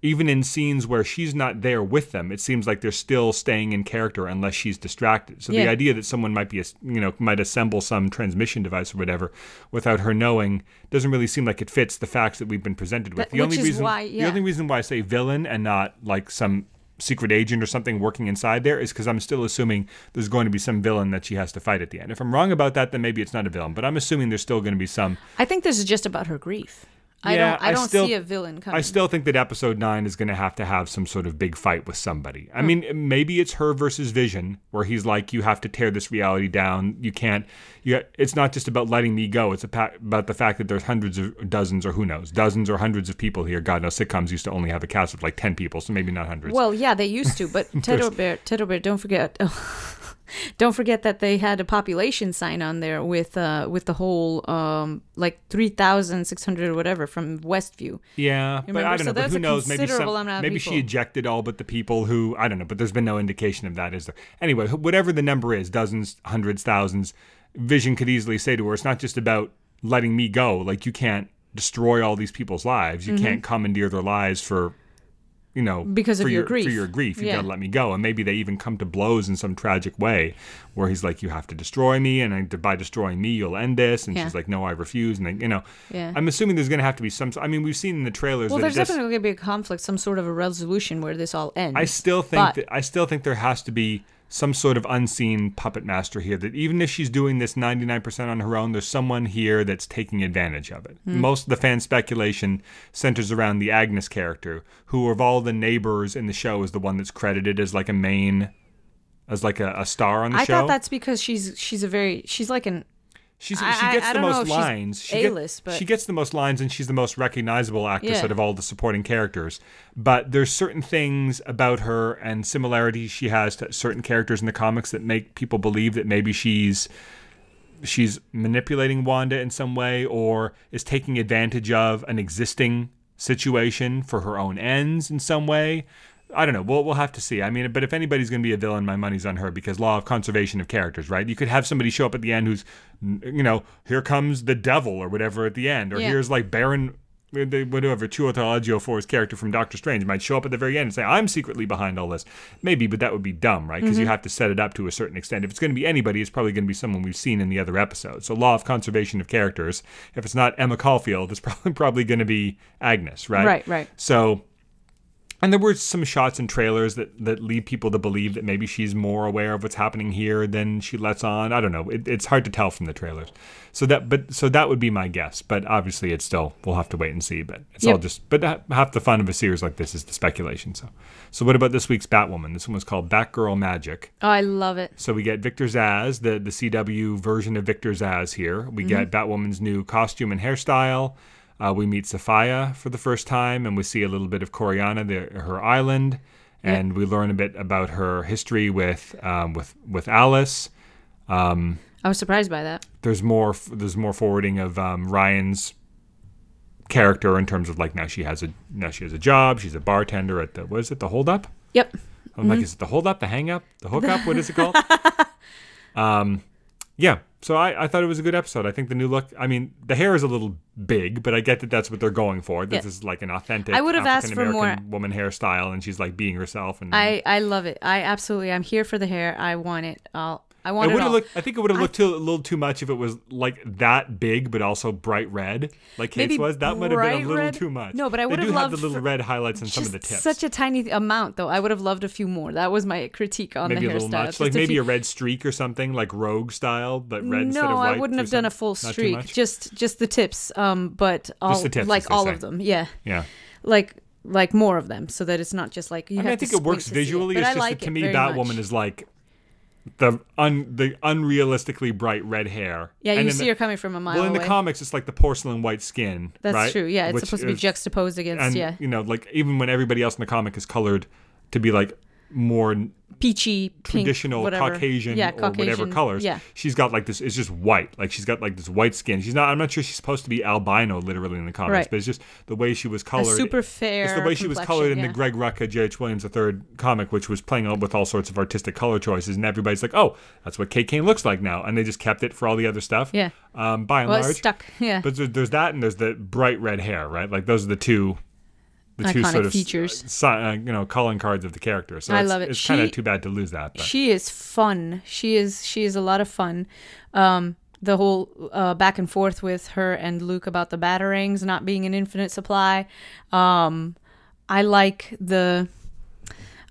[SPEAKER 1] even in scenes where she's not there with them, it seems like they're still staying in character unless she's distracted. So the idea that someone might be, you know, might assemble some transmission device or whatever without her knowing doesn't really seem like it fits the facts that we've been presented with.
[SPEAKER 2] That-
[SPEAKER 1] the only reason,
[SPEAKER 2] why-
[SPEAKER 1] the only reason why I say villain and not like some secret agent or something working inside there is because I'm still assuming there's going to be some villain that she has to fight at the end. If I'm wrong about that, then maybe it's not a villain, but I'm assuming there's still going to be some.
[SPEAKER 2] I think this is just about her grief. I
[SPEAKER 1] Yeah,
[SPEAKER 2] don't. I
[SPEAKER 1] I
[SPEAKER 2] don't
[SPEAKER 1] still-
[SPEAKER 2] see a villain coming.
[SPEAKER 1] I still think that episode nine is going to have to have some sort of big fight with somebody. I hmm. mean, maybe it's her versus Vision, where he's like, "You have to tear this reality down. You can't. You. It's not just about letting me go. It's about the fact that there's hundreds of dozens, or who knows, dozens or hundreds of people here. God knows, sitcoms used to only have a cast of like ten people, so maybe not hundreds.
[SPEAKER 2] Well, yeah, they used to, but Teddo Bear, Teddo Bear, don't forget, oh, don't forget that they had a population sign on there with uh with the whole um like three thousand six hundred or whatever from Westview.
[SPEAKER 1] Yeah, but I don't
[SPEAKER 2] So
[SPEAKER 1] know. But who knows? Maybe some, maybe she ejected all but the people who I don't know. But there's been no indication of that, is there? Anyway, whatever the number is, dozens, hundreds, thousands. Vision could easily say to her, "It's not just about letting me go. Like you can't destroy all these people's lives. You can't commandeer their lives for." You know,
[SPEAKER 2] Because of
[SPEAKER 1] for
[SPEAKER 2] your
[SPEAKER 1] For
[SPEAKER 2] grief.
[SPEAKER 1] your grief, you
[SPEAKER 2] Yeah.
[SPEAKER 1] gotta let me go. And maybe they even come to blows in some tragic way, where he's like, "You have to destroy me, and I, by destroying me, you'll end this." And
[SPEAKER 2] Yeah.
[SPEAKER 1] she's like, "No, I refuse." And then, you know,
[SPEAKER 2] Yeah.
[SPEAKER 1] I'm assuming there's gonna have to be some. I mean, we've seen in the trailers
[SPEAKER 2] Well, there's definitely going to be a conflict, some sort of a resolution where this all ends.
[SPEAKER 1] I still think that I still think there has to be some sort of unseen puppet master here that even if she's doing this 99% on her own there's someone here that's taking advantage of it.
[SPEAKER 2] Hmm.
[SPEAKER 1] Most of the fan speculation centers around the Agnes character who of all the neighbors in the show is the one that's credited as like a main as like a, a star on the
[SPEAKER 2] I
[SPEAKER 1] show.
[SPEAKER 2] I thought that's because she's she's a very she's like an
[SPEAKER 1] She's,
[SPEAKER 2] I-
[SPEAKER 1] she gets
[SPEAKER 2] I
[SPEAKER 1] the most lines. She, get-
[SPEAKER 2] but-
[SPEAKER 1] she gets the most lines, and she's the most recognizable actress
[SPEAKER 2] Yeah.
[SPEAKER 1] out of all the supporting characters. But there's certain things about her and similarities she has to certain characters in the comics that make people believe that maybe she's she's manipulating Wanda in some way or is taking advantage of an existing situation for her own ends in some way. I don't know. We'll, we'll have to see. I mean, but if anybody's going to be a villain, my money's on her because law of conservation of characters, right? You could have somebody show up at the end who's, you know, here comes the devil or whatever at the end, or
[SPEAKER 2] Yeah.
[SPEAKER 1] here's like Baron, uh, the- whatever, Chiwetel Ejiofor's character from Doctor Strange might show up at the very end and say, I'm secretly behind all this. Maybe, but that would be dumb, right? Because you mm-hmm. have to set it up to a certain extent. If it's going to be anybody, it's probably going to be someone we've seen in the other episodes. So law of conservation of characters. If it's not Emma Caulfield, it's probably probably going to be Agnes, right?
[SPEAKER 2] Right, right.
[SPEAKER 1] So, and there were some shots and trailers that that lead people to believe that maybe she's more aware of what's happening here than she lets on. I don't know. It, it's hard to tell from the trailers. So that, but so that would be my guess. But obviously, it's still we'll have to wait and see. But it's all just. But ha- half the fun of a series like this is the speculation. So, so what about this week's Batwoman? This one was called Batgirl Magic.
[SPEAKER 2] Oh, I love it.
[SPEAKER 1] So we get Victor Zsasz, the the CW version of Victor Zsasz here. We mm-hmm. get Batwoman's new costume and hairstyle. Uh, we meet Safiyah for the first time, and we see a little bit of Coryana, the, her island, and we learn a bit about her history with um, with with Alice.
[SPEAKER 2] I was surprised by that.
[SPEAKER 1] There's more there's more forwarding of um, Ryan's character in terms of like now she has a now she has a job. She's a bartender at the what is it the Hold Up?
[SPEAKER 2] Yep.
[SPEAKER 1] I'm like, is it the hold up, the hang up, the hook up? What is it called? um, yeah. So I, I thought it was a good episode. I think the new look. I mean, the hair is a little big, but I get that that's what they're going for. This
[SPEAKER 2] Yeah.
[SPEAKER 1] is like an authentic.
[SPEAKER 2] I would have asked for more-
[SPEAKER 1] woman hairstyle, and she's like being herself. And
[SPEAKER 2] I I love it. I absolutely. I'm here for the hair. I want it. I'll. I want
[SPEAKER 1] it
[SPEAKER 2] it,
[SPEAKER 1] would
[SPEAKER 2] all.
[SPEAKER 1] have looked. I think it would have looked too, a little too much if it was like that big, but also bright red, like Kate's was. That might have been a little
[SPEAKER 2] red?
[SPEAKER 1] too much.
[SPEAKER 2] No, but I would
[SPEAKER 1] do
[SPEAKER 2] have
[SPEAKER 1] have the little red highlights on some of the tips.
[SPEAKER 2] such a tiny amount, though. I would have loved a few more. That was my critique on
[SPEAKER 1] maybe
[SPEAKER 2] the
[SPEAKER 1] a little
[SPEAKER 2] hairstyle. Just
[SPEAKER 1] like maybe
[SPEAKER 2] few-
[SPEAKER 1] a red streak or something, like Rogue style, but red instead of
[SPEAKER 2] no. I wouldn't have done a full streak. Just just the tips. Um, but all
[SPEAKER 1] the tips,
[SPEAKER 2] like all
[SPEAKER 1] say.
[SPEAKER 2] of them. Yeah,
[SPEAKER 1] Yeah.
[SPEAKER 2] like like more of them, so that it's not just like you
[SPEAKER 1] I mean,
[SPEAKER 2] have
[SPEAKER 1] I think it works
[SPEAKER 2] squint to see
[SPEAKER 1] visually.
[SPEAKER 2] But
[SPEAKER 1] It's
[SPEAKER 2] I
[SPEAKER 1] just
[SPEAKER 2] like
[SPEAKER 1] that to me, Batwoman
[SPEAKER 2] much.
[SPEAKER 1] is like the un the unrealistically bright red hair.
[SPEAKER 2] Yeah,
[SPEAKER 1] And
[SPEAKER 2] you see
[SPEAKER 1] the,
[SPEAKER 2] her coming from a mile
[SPEAKER 1] Well, in
[SPEAKER 2] away.
[SPEAKER 1] the comics, it's like the porcelain white skin.
[SPEAKER 2] That's
[SPEAKER 1] right?
[SPEAKER 2] true. Yeah, it's
[SPEAKER 1] Which
[SPEAKER 2] supposed to be
[SPEAKER 1] is-
[SPEAKER 2] juxtaposed against
[SPEAKER 1] And
[SPEAKER 2] yeah
[SPEAKER 1] you know, like even when everybody else in the comic is colored to be like more
[SPEAKER 2] peachy
[SPEAKER 1] traditional
[SPEAKER 2] whatever.
[SPEAKER 1] Caucasian
[SPEAKER 2] yeah,
[SPEAKER 1] or whatever colors.
[SPEAKER 2] Yeah,
[SPEAKER 1] She's got like this. It's just white. Like she's got like this white skin. She's not. I'm not sure she's supposed to be albino, literally in the comics,
[SPEAKER 2] Right.
[SPEAKER 1] but it's just the way she was
[SPEAKER 2] a
[SPEAKER 1] colored.
[SPEAKER 2] super fair.
[SPEAKER 1] It's the way she was colored in
[SPEAKER 2] yeah.
[SPEAKER 1] the Greg Rucka, J.H. Williams III comic, which was playing out with all sorts of artistic color choices, and everybody's like, "Oh, that's what Kate Kane looks like now," and they just kept it for all the other stuff.
[SPEAKER 2] Yeah.
[SPEAKER 1] Um, by and
[SPEAKER 2] Well,
[SPEAKER 1] large,
[SPEAKER 2] stuck. Yeah,
[SPEAKER 1] but there's that, and there's the bright red hair, right? Like those are the two, the two sort of
[SPEAKER 2] features.
[SPEAKER 1] uh, uh, you know, calling cards of the character. So
[SPEAKER 2] I
[SPEAKER 1] it's,
[SPEAKER 2] love it.
[SPEAKER 1] It's kind of too bad to lose that. But.
[SPEAKER 2] she is fun. She is she is a lot of fun. Um, the whole uh, back and forth with her and Luke about the batarangs not being an infinite supply. Um, I like the.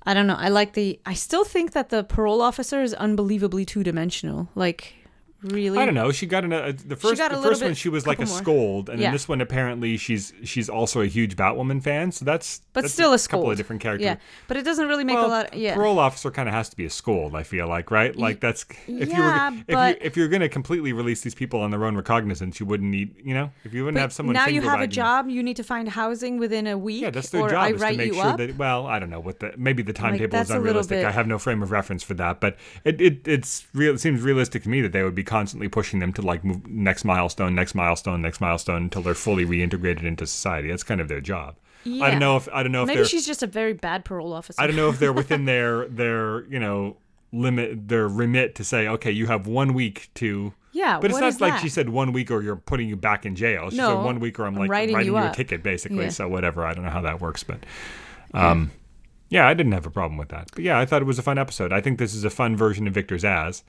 [SPEAKER 2] I don't know. I like the. I still think that the parole officer is unbelievably two dimensional. Like, really.
[SPEAKER 1] I don't know. She got an, uh, the first the first one she was like a
[SPEAKER 2] more.
[SPEAKER 1] scold, and
[SPEAKER 2] Yeah.
[SPEAKER 1] then this one apparently she's she's also a huge Batwoman fan. So that's
[SPEAKER 2] But
[SPEAKER 1] that's
[SPEAKER 2] still a
[SPEAKER 1] couple of different characters.
[SPEAKER 2] Yeah, but it doesn't really make
[SPEAKER 1] well,
[SPEAKER 2] a lot. Yeah.
[SPEAKER 1] parole officer kind of has to be a scold. I feel like, right? Like that's if you were
[SPEAKER 2] yeah,
[SPEAKER 1] if you if you're going to completely release these people on their own recognizance, you wouldn't need you know if you wouldn't have someone
[SPEAKER 2] now you have a job. You need to find housing within a week.
[SPEAKER 1] Yeah, that's their job
[SPEAKER 2] I
[SPEAKER 1] is to make sure
[SPEAKER 2] up.
[SPEAKER 1] that. Well, I don't know what the maybe the timetable
[SPEAKER 2] that's
[SPEAKER 1] is unrealistic. I have no frame of reference for that, but it, it it's real. It seems realistic to me that they would be constantly pushing them to like move next milestone, next milestone, next milestone until they're fully reintegrated into society. That's kind of their job. I don't know if I don't know if
[SPEAKER 2] Maybe she's just a very bad parole officer.
[SPEAKER 1] I don't know if they're within their their you know limit their remit to say okay you have one week to
[SPEAKER 2] Yeah,
[SPEAKER 1] but it's not like
[SPEAKER 2] that?
[SPEAKER 1] she said one week or you're putting you back in jail she said
[SPEAKER 2] No,
[SPEAKER 1] one week or I'm
[SPEAKER 2] I'm
[SPEAKER 1] like
[SPEAKER 2] writing
[SPEAKER 1] writing,
[SPEAKER 2] you
[SPEAKER 1] you, a ticket basically
[SPEAKER 2] Yeah.
[SPEAKER 1] so whatever I don't know how that works but um yeah I didn't have a problem with that but yeah I thought it was a fun episode I think this is a fun version of Victor's As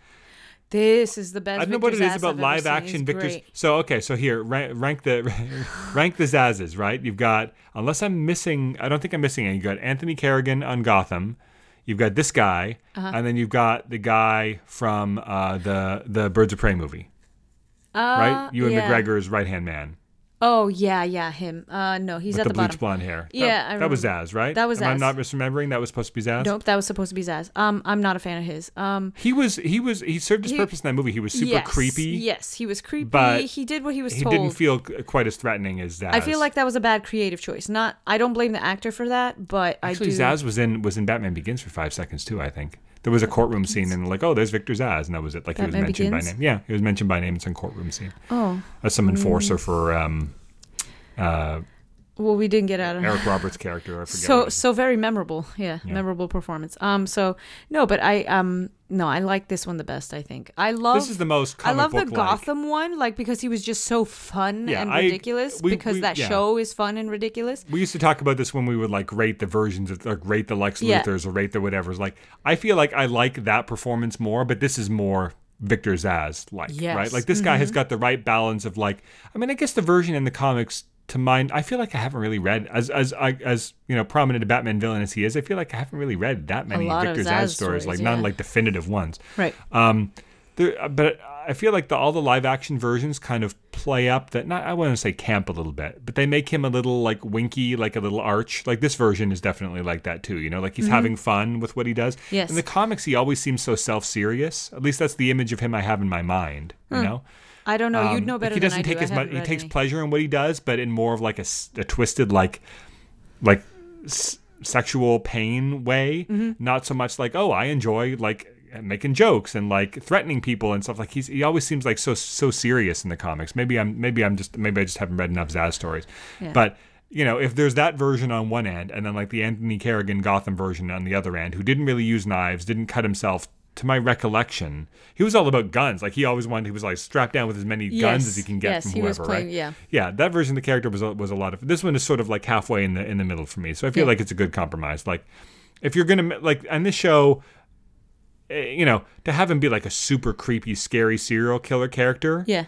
[SPEAKER 2] This is the best.
[SPEAKER 1] I don't know what it is about
[SPEAKER 2] I've
[SPEAKER 1] live action Victor's.
[SPEAKER 2] great.
[SPEAKER 1] So okay, so here rank, rank the rank the Zsaszes. Right, you've got unless I'm missing, I don't think I'm missing any. You got Anthony Carrigan on Gotham. You've got this guy,
[SPEAKER 2] Uh-huh.
[SPEAKER 1] and then you've got the guy from uh, the the Birds of Prey movie,
[SPEAKER 2] Uh,
[SPEAKER 1] right? You and
[SPEAKER 2] yeah.
[SPEAKER 1] McGregor's right hand man
[SPEAKER 2] Oh yeah, yeah, him. Uh, no, he's
[SPEAKER 1] with
[SPEAKER 2] at
[SPEAKER 1] the,
[SPEAKER 2] the,
[SPEAKER 1] bleach
[SPEAKER 2] bottom.
[SPEAKER 1] blonde hair. That-
[SPEAKER 2] Yeah, I
[SPEAKER 1] that, was. Zsasz, right?
[SPEAKER 2] That was
[SPEAKER 1] Am I
[SPEAKER 2] Zsasz.
[SPEAKER 1] not misremembering? That was supposed to be Zsasz.
[SPEAKER 2] Nope, that was supposed to be Zsasz. Um, I'm not a fan of his. Um,
[SPEAKER 1] He was he was he served his
[SPEAKER 2] He-
[SPEAKER 1] purpose in that movie. He was super
[SPEAKER 2] yes,
[SPEAKER 1] creepy.
[SPEAKER 2] Yes, he was creepy.
[SPEAKER 1] but
[SPEAKER 2] he did what he was
[SPEAKER 1] He
[SPEAKER 2] told.
[SPEAKER 1] didn't feel quite as threatening as Zsasz.
[SPEAKER 2] I feel like that was a bad creative choice. Not, I don't blame the actor for that, but
[SPEAKER 1] Actually,
[SPEAKER 2] I do.
[SPEAKER 1] Zsasz was in was in Batman Begins for five seconds too. I think there was a courtroom scene and like, oh, there's Victor Zsasz, and that was it. Like he was mentioned
[SPEAKER 2] Begins?
[SPEAKER 1] by name. Yeah, he was mentioned by name. In courtroom scene
[SPEAKER 2] Oh,
[SPEAKER 1] as some enforcer for um, uh,
[SPEAKER 2] well, we didn't get out of
[SPEAKER 1] Eric Roberts' character. I forget.
[SPEAKER 2] so
[SPEAKER 1] what it is.
[SPEAKER 2] so very memorable. Yeah,
[SPEAKER 1] Yeah.
[SPEAKER 2] memorable performance. Um, so no, but I um no, I like this one the best. I think I love.
[SPEAKER 1] this is the most.
[SPEAKER 2] I love the. Gotham one, like because he was just so fun
[SPEAKER 1] Yeah,
[SPEAKER 2] and
[SPEAKER 1] I-
[SPEAKER 2] ridiculous.
[SPEAKER 1] we-
[SPEAKER 2] because
[SPEAKER 1] we-
[SPEAKER 2] that
[SPEAKER 1] yeah.
[SPEAKER 2] show is fun and ridiculous.
[SPEAKER 1] We used to talk about this when we would like rate the versions of like rate the Lex. Luthers or rate the whatever's. Like I feel like I like that performance more, but this is more Victor Zsasz like,
[SPEAKER 2] Yes. Mm-hmm.
[SPEAKER 1] right? Like this guy has got the right balance of like. I mean, I guess the version in the comics to mine, I feel like I haven't really read as as I as you know prominent a Batman villain as he is. I feel like I haven't really read that many Victor Zsasz stories,
[SPEAKER 2] stories,
[SPEAKER 1] like
[SPEAKER 2] yeah.
[SPEAKER 1] none like definitive ones.
[SPEAKER 2] Right.
[SPEAKER 1] Um, there, but I feel like the all the live action versions kind of play up that not I want to say camp a little bit, but they make him a little like winky, like a little arch. Like this version is definitely like that too. You know, like he's having fun with what he does.
[SPEAKER 2] Mm-hmm. Yes.
[SPEAKER 1] In the comics, he always seems so self serious. At least that's the image of him I have in my mind. You know.
[SPEAKER 2] I don't know.
[SPEAKER 1] Um,
[SPEAKER 2] You'd know
[SPEAKER 1] like,
[SPEAKER 2] better
[SPEAKER 1] he doesn't take
[SPEAKER 2] do.
[SPEAKER 1] as much. He takes
[SPEAKER 2] any.
[SPEAKER 1] pleasure in what he does, but in more of like a twisted, like, like s- sexual pain way.
[SPEAKER 2] Mm-hmm.
[SPEAKER 1] Not so much like, oh, I enjoy like making jokes and like threatening people and stuff. Like he's he always seems like so so serious in the comics. Maybe I'm maybe I'm just maybe I just haven't read enough Zsasz stories,
[SPEAKER 2] Yeah.
[SPEAKER 1] but. You know, if there's that version on one end, and then like the Anthony Carrigan Gotham version on the other end, who didn't really use knives, didn't cut himself, to my recollection, he was all about guns. Like he always wanted, he was like strapped down with as many guns as he can get
[SPEAKER 2] yes,
[SPEAKER 1] from
[SPEAKER 2] he was
[SPEAKER 1] whoever.
[SPEAKER 2] playing-
[SPEAKER 1] right?
[SPEAKER 2] yeah.
[SPEAKER 1] yeah. That version of the character was a, was a lot of. This one is sort of like halfway in the in the middle for me. So I feel
[SPEAKER 2] Yeah.
[SPEAKER 1] like it's a good compromise. Like if you're gonna like on this show, eh, you know, to have him be like a super creepy, scary serial killer character.
[SPEAKER 2] Yeah.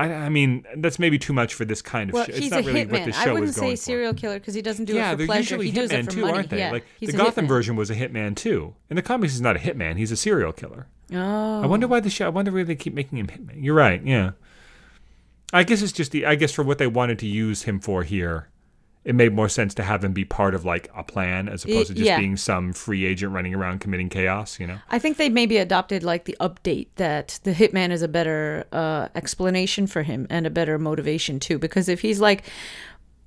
[SPEAKER 1] I, I mean, that's maybe too much for this kind of
[SPEAKER 2] Well,
[SPEAKER 1] show. It's
[SPEAKER 2] he's
[SPEAKER 1] not
[SPEAKER 2] a
[SPEAKER 1] really what
[SPEAKER 2] hitman.
[SPEAKER 1] the
[SPEAKER 2] I
[SPEAKER 1] show
[SPEAKER 2] wouldn't
[SPEAKER 1] is going
[SPEAKER 2] say
[SPEAKER 1] for
[SPEAKER 2] serial killer because he doesn't do
[SPEAKER 1] yeah,
[SPEAKER 2] it for
[SPEAKER 1] they're
[SPEAKER 2] pleasure.
[SPEAKER 1] usually
[SPEAKER 2] He does it for
[SPEAKER 1] too,
[SPEAKER 2] money.
[SPEAKER 1] aren't they?
[SPEAKER 2] Yeah.
[SPEAKER 1] Like the Gotham
[SPEAKER 2] hitman.
[SPEAKER 1] version was a hitman too. In the comics, he's not a hitman; he's a serial killer.
[SPEAKER 2] Oh.
[SPEAKER 1] I wonder oh. why the show. I wonder why they keep making him hitman. You're right. Yeah. I guess it's just the. I guess for what they wanted to use him for here, it made more sense to have him be part of like a plan as opposed to just
[SPEAKER 2] yeah.
[SPEAKER 1] being some free agent running around committing chaos. You know.
[SPEAKER 2] I think they maybe adopted like the update that the hitman is a better uh, explanation for him and a better motivation too. Because if he's like,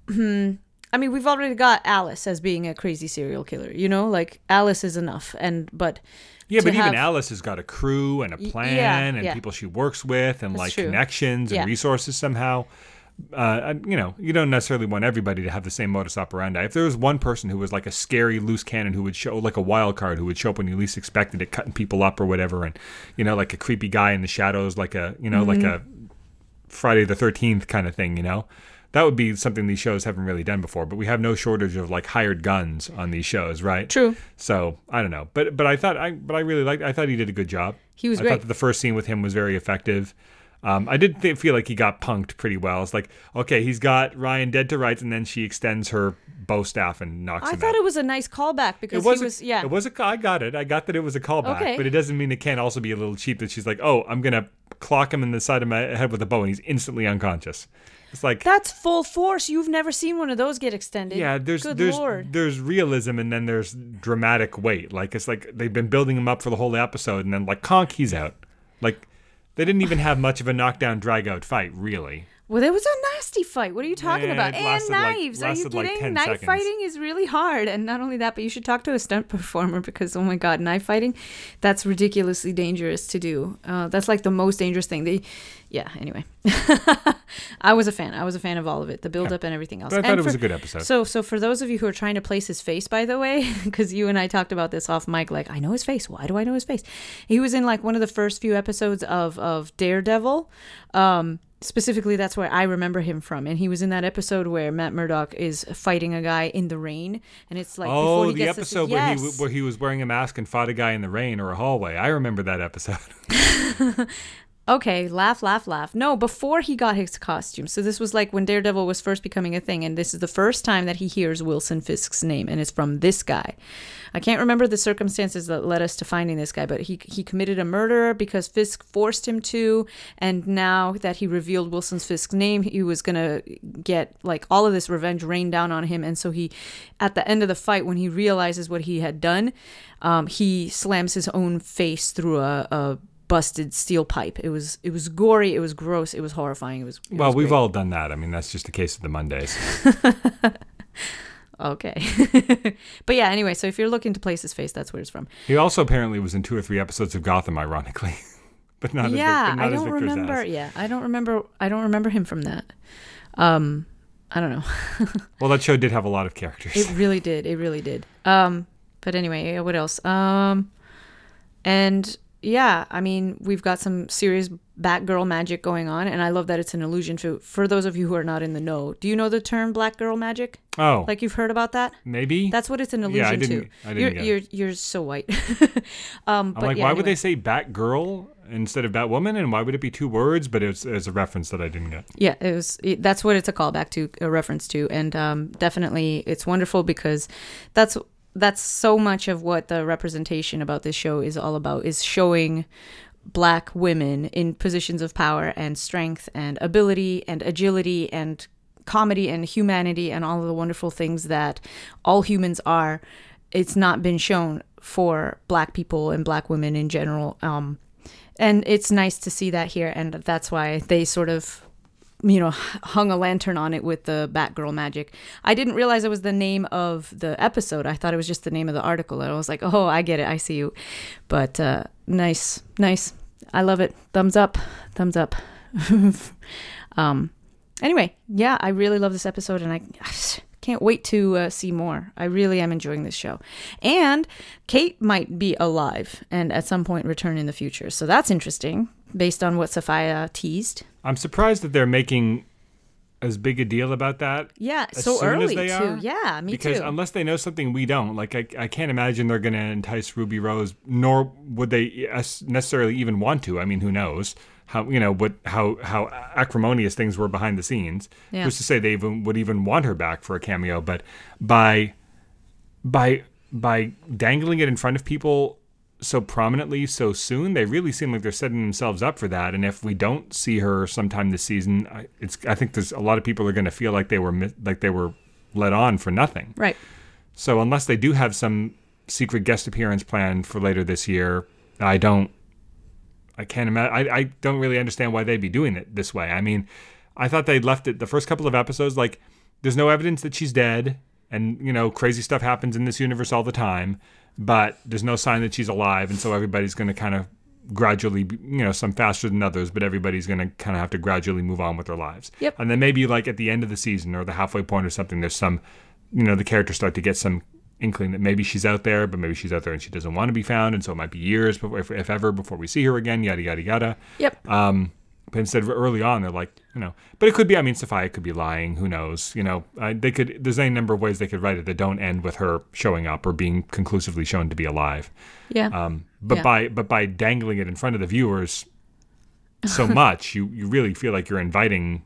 [SPEAKER 2] hmm, I mean, we've already got Alice as being a crazy serial killer. You know, like Alice is enough, and but
[SPEAKER 1] Yeah, but even Alice has got a crew and a plan
[SPEAKER 2] yeah,
[SPEAKER 1] and
[SPEAKER 2] yeah.
[SPEAKER 1] people she works with and
[SPEAKER 2] That's
[SPEAKER 1] like
[SPEAKER 2] true.
[SPEAKER 1] connections and resources somehow. Uh, you know, you don't necessarily want everybody to have the same modus operandi. If there was one person who was like a scary loose cannon who would show like a wild card who would show up when you least expected it, cutting people up or whatever, and you know, like a creepy guy in the shadows, like a you know, like
[SPEAKER 2] Mm-hmm.
[SPEAKER 1] a Friday the Thirteenth kind of thing, you know. That would be something these shows haven't really done before, but we have no shortage of like hired guns on these shows, right?
[SPEAKER 2] true,
[SPEAKER 1] So I don't know, but but I thought I but I really liked. I thought he did a good job.
[SPEAKER 2] He was
[SPEAKER 1] I
[SPEAKER 2] great.
[SPEAKER 1] thought that the first scene with him was very effective. Um, I did th- feel like he got punked pretty well. It's like, okay, he's got Ryan dead to rights, and then she extends her bow staff and knocks
[SPEAKER 2] I
[SPEAKER 1] him
[SPEAKER 2] thought
[SPEAKER 1] out.
[SPEAKER 2] it was a nice callback because
[SPEAKER 1] It was,
[SPEAKER 2] he
[SPEAKER 1] a-
[SPEAKER 2] was yeah.
[SPEAKER 1] It was a. I got it. I got that it was a callback,
[SPEAKER 2] Okay.
[SPEAKER 1] but it doesn't mean it can't also be a little cheap. That she's like, oh, I'm gonna clock him in the side of my head with a bow, and he's instantly unconscious. It's like,
[SPEAKER 2] That's full force. You've never seen one of those get extended.
[SPEAKER 1] yeah, there's
[SPEAKER 2] Good
[SPEAKER 1] there's
[SPEAKER 2] lord.
[SPEAKER 1] there's realism, and then there's dramatic weight. Like it's like they've been building him up for the whole episode, and then like conk, he's out. Like they didn't even have much of a knockdown drag out fight, really.
[SPEAKER 2] Well, there was a nasty fight. What are you talking
[SPEAKER 1] Yeah,
[SPEAKER 2] about? And
[SPEAKER 1] lasted like-
[SPEAKER 2] knives. are you
[SPEAKER 1] lasted like
[SPEAKER 2] kidding? knife
[SPEAKER 1] seconds.
[SPEAKER 2] fighting is really hard. And not only that, but you should talk to a stunt performer because, oh my God, knife fighting, that's ridiculously dangerous to do. Uh, that's like the most dangerous thing. They, yeah, anyway. I was a fan. I was a fan of all of it, the build up and everything else.
[SPEAKER 1] But I thought
[SPEAKER 2] And
[SPEAKER 1] it was a good episode.
[SPEAKER 2] So, so for those of you who are trying to place his face, by the way, because you and I talked about this off mic, like I know his face. Why do I know his face? He was in like one of the first few episodes of of Daredevil. Um, specifically, that's where I remember him from, and he was in that episode where Matt Murdock is fighting a guy in the rain, and it's like before
[SPEAKER 1] oh,
[SPEAKER 2] he
[SPEAKER 1] the
[SPEAKER 2] to-
[SPEAKER 1] episode where he where he was wearing a mask and fought a guy in the rain or a hallway. I remember that episode.
[SPEAKER 2] Okay, laugh, laugh, laugh. No, before he got his costume. So this was like when Daredevil was first becoming a thing, and this is the first time that he hears Wilson Fisk's name, and it's from this guy. I can't remember the circumstances that led us to finding this guy, but he he committed a murder because Fisk forced him to, and now that he revealed Wilson Fisk's name, he was gonna get like all of this revenge rained down on him, and so he, at the end of the fight, when he realizes what he had done, um, he slams his own face through a. a busted steel pipe. It was it was gory. It was gross. It was horrifying. It was. it
[SPEAKER 1] well,
[SPEAKER 2] was
[SPEAKER 1] we've
[SPEAKER 2] great.
[SPEAKER 1] all done that. I mean, that's just the case of the Mondays.
[SPEAKER 2] okay. but yeah. Anyway, so if you're looking to place his face, that's where it's from.
[SPEAKER 1] He also apparently was in two or three episodes of Gotham, ironically, but not as,
[SPEAKER 2] yeah,
[SPEAKER 1] but not
[SPEAKER 2] I don't remember.
[SPEAKER 1] ass.
[SPEAKER 2] Yeah, I don't remember. I don't remember him from that. Um, I don't know.
[SPEAKER 1] Well, that show did have a lot of characters.
[SPEAKER 2] It really did. It really did. Um, but anyway, yeah, what else? Um, and yeah, I mean, we've got some serious Batgirl magic going on, and I love that it's an illusion. To for those of you who are not in the know, do you know the term Black Girl Magic?
[SPEAKER 1] oh,
[SPEAKER 2] Like you've heard about that?
[SPEAKER 1] maybe.
[SPEAKER 2] That's what it's an illusion
[SPEAKER 1] Yeah, I
[SPEAKER 2] to.
[SPEAKER 1] didn't- I didn't
[SPEAKER 2] you're you're you're so white. um,
[SPEAKER 1] I'm like,
[SPEAKER 2] yeah,
[SPEAKER 1] why would they say Batgirl instead of Batwoman, and why would it be two words? But it's, it's a reference that I didn't get.
[SPEAKER 2] Yeah, it was. It, that's what it's a callback to, a reference to, and um, definitely it's wonderful because that's that's so much of what the representation about this show is all about is showing black women in positions of power and strength and ability and agility and comedy and humanity and all of the wonderful things that all humans are. It's not been shown for black people and black women in general um, and it's nice to see that here and that's why they sort of you know hung a lantern on it with the batgirl magic. I didn't realize it was the name of the episode. I thought it was just the name of the article and i was like oh i get it. I see you. But uh, nice nice. I love it. Thumbs up. Thumbs up. Um anyway yeah i really love this episode and i can't wait to uh, see more. I really am enjoying this show. And kate might be alive and at some point return in the future. So that's interesting based on what Safiyah teased
[SPEAKER 1] I'm surprised that they're making as big a deal about that.
[SPEAKER 2] yeah so early
[SPEAKER 1] they
[SPEAKER 2] too
[SPEAKER 1] are?
[SPEAKER 2] yeah me
[SPEAKER 1] because
[SPEAKER 2] too
[SPEAKER 1] unless they know something we don't, like I, I can't imagine they're going to entice Ruby Rose, nor would they necessarily even want to. I mean, who knows how you know what how how acrimonious things were behind the scenes.
[SPEAKER 2] Yeah.
[SPEAKER 1] Who's to say they even would even want her back for a cameo? But by by by dangling it in front of people so prominently so soon, they really seem like they're setting themselves up for that. And if we don't see her sometime this season, I, it's I think there's a lot of people are going to feel like they were like they were let on for nothing.
[SPEAKER 2] right
[SPEAKER 1] So unless they do have some secret guest appearance planned for later this year, I don't. I can't imagine. I, I don't really understand why they'd be doing it this way. I mean, I thought they'd left it the first couple of episodes like there's no evidence that she's dead, and you know crazy stuff happens in this universe all the time, but there's no sign that she's alive, and so everybody's going to kind of gradually, you know, some faster than others, but everybody's going to kind of have to gradually move on with their lives.
[SPEAKER 2] Yep.
[SPEAKER 1] And then maybe like at the end of the season or the halfway point or something, there's some, you know, the characters start to get some inkling that maybe she's out there, but maybe she's out there and she doesn't want to be found, and so it might be years, before, if, if ever, before we see her again. Yada yada yada.
[SPEAKER 2] yep
[SPEAKER 1] Um, but instead of early on, they're like, you know, but it could be. I mean, Safiyah could be lying. Who knows? You know, uh, they could. There's any number of ways they could write it that don't end with her showing up or being conclusively shown to be alive.
[SPEAKER 2] yeah
[SPEAKER 1] Um, but
[SPEAKER 2] Yeah.
[SPEAKER 1] by but by dangling it in front of the viewers, so much, you you really feel like you're inviting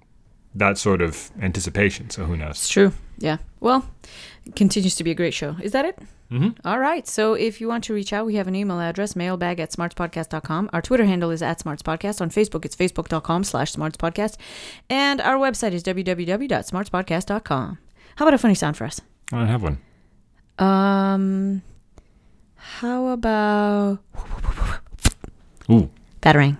[SPEAKER 1] that sort of anticipation. So who knows?
[SPEAKER 2] It's true. Yeah. Well, continues to be a great show. Is that it? Mm-hmm. All right. So if you want to reach out, we have an email address, mailbag at smartspodcast.com. Our Twitter handle is at smartspodcast. On Facebook, it's facebook.com slash smartspodcast. And our website is www.smartspodcast.com. How about a funny sound for us?
[SPEAKER 1] I don't have one.
[SPEAKER 2] Um, how about
[SPEAKER 1] Ooh.
[SPEAKER 2] batarang?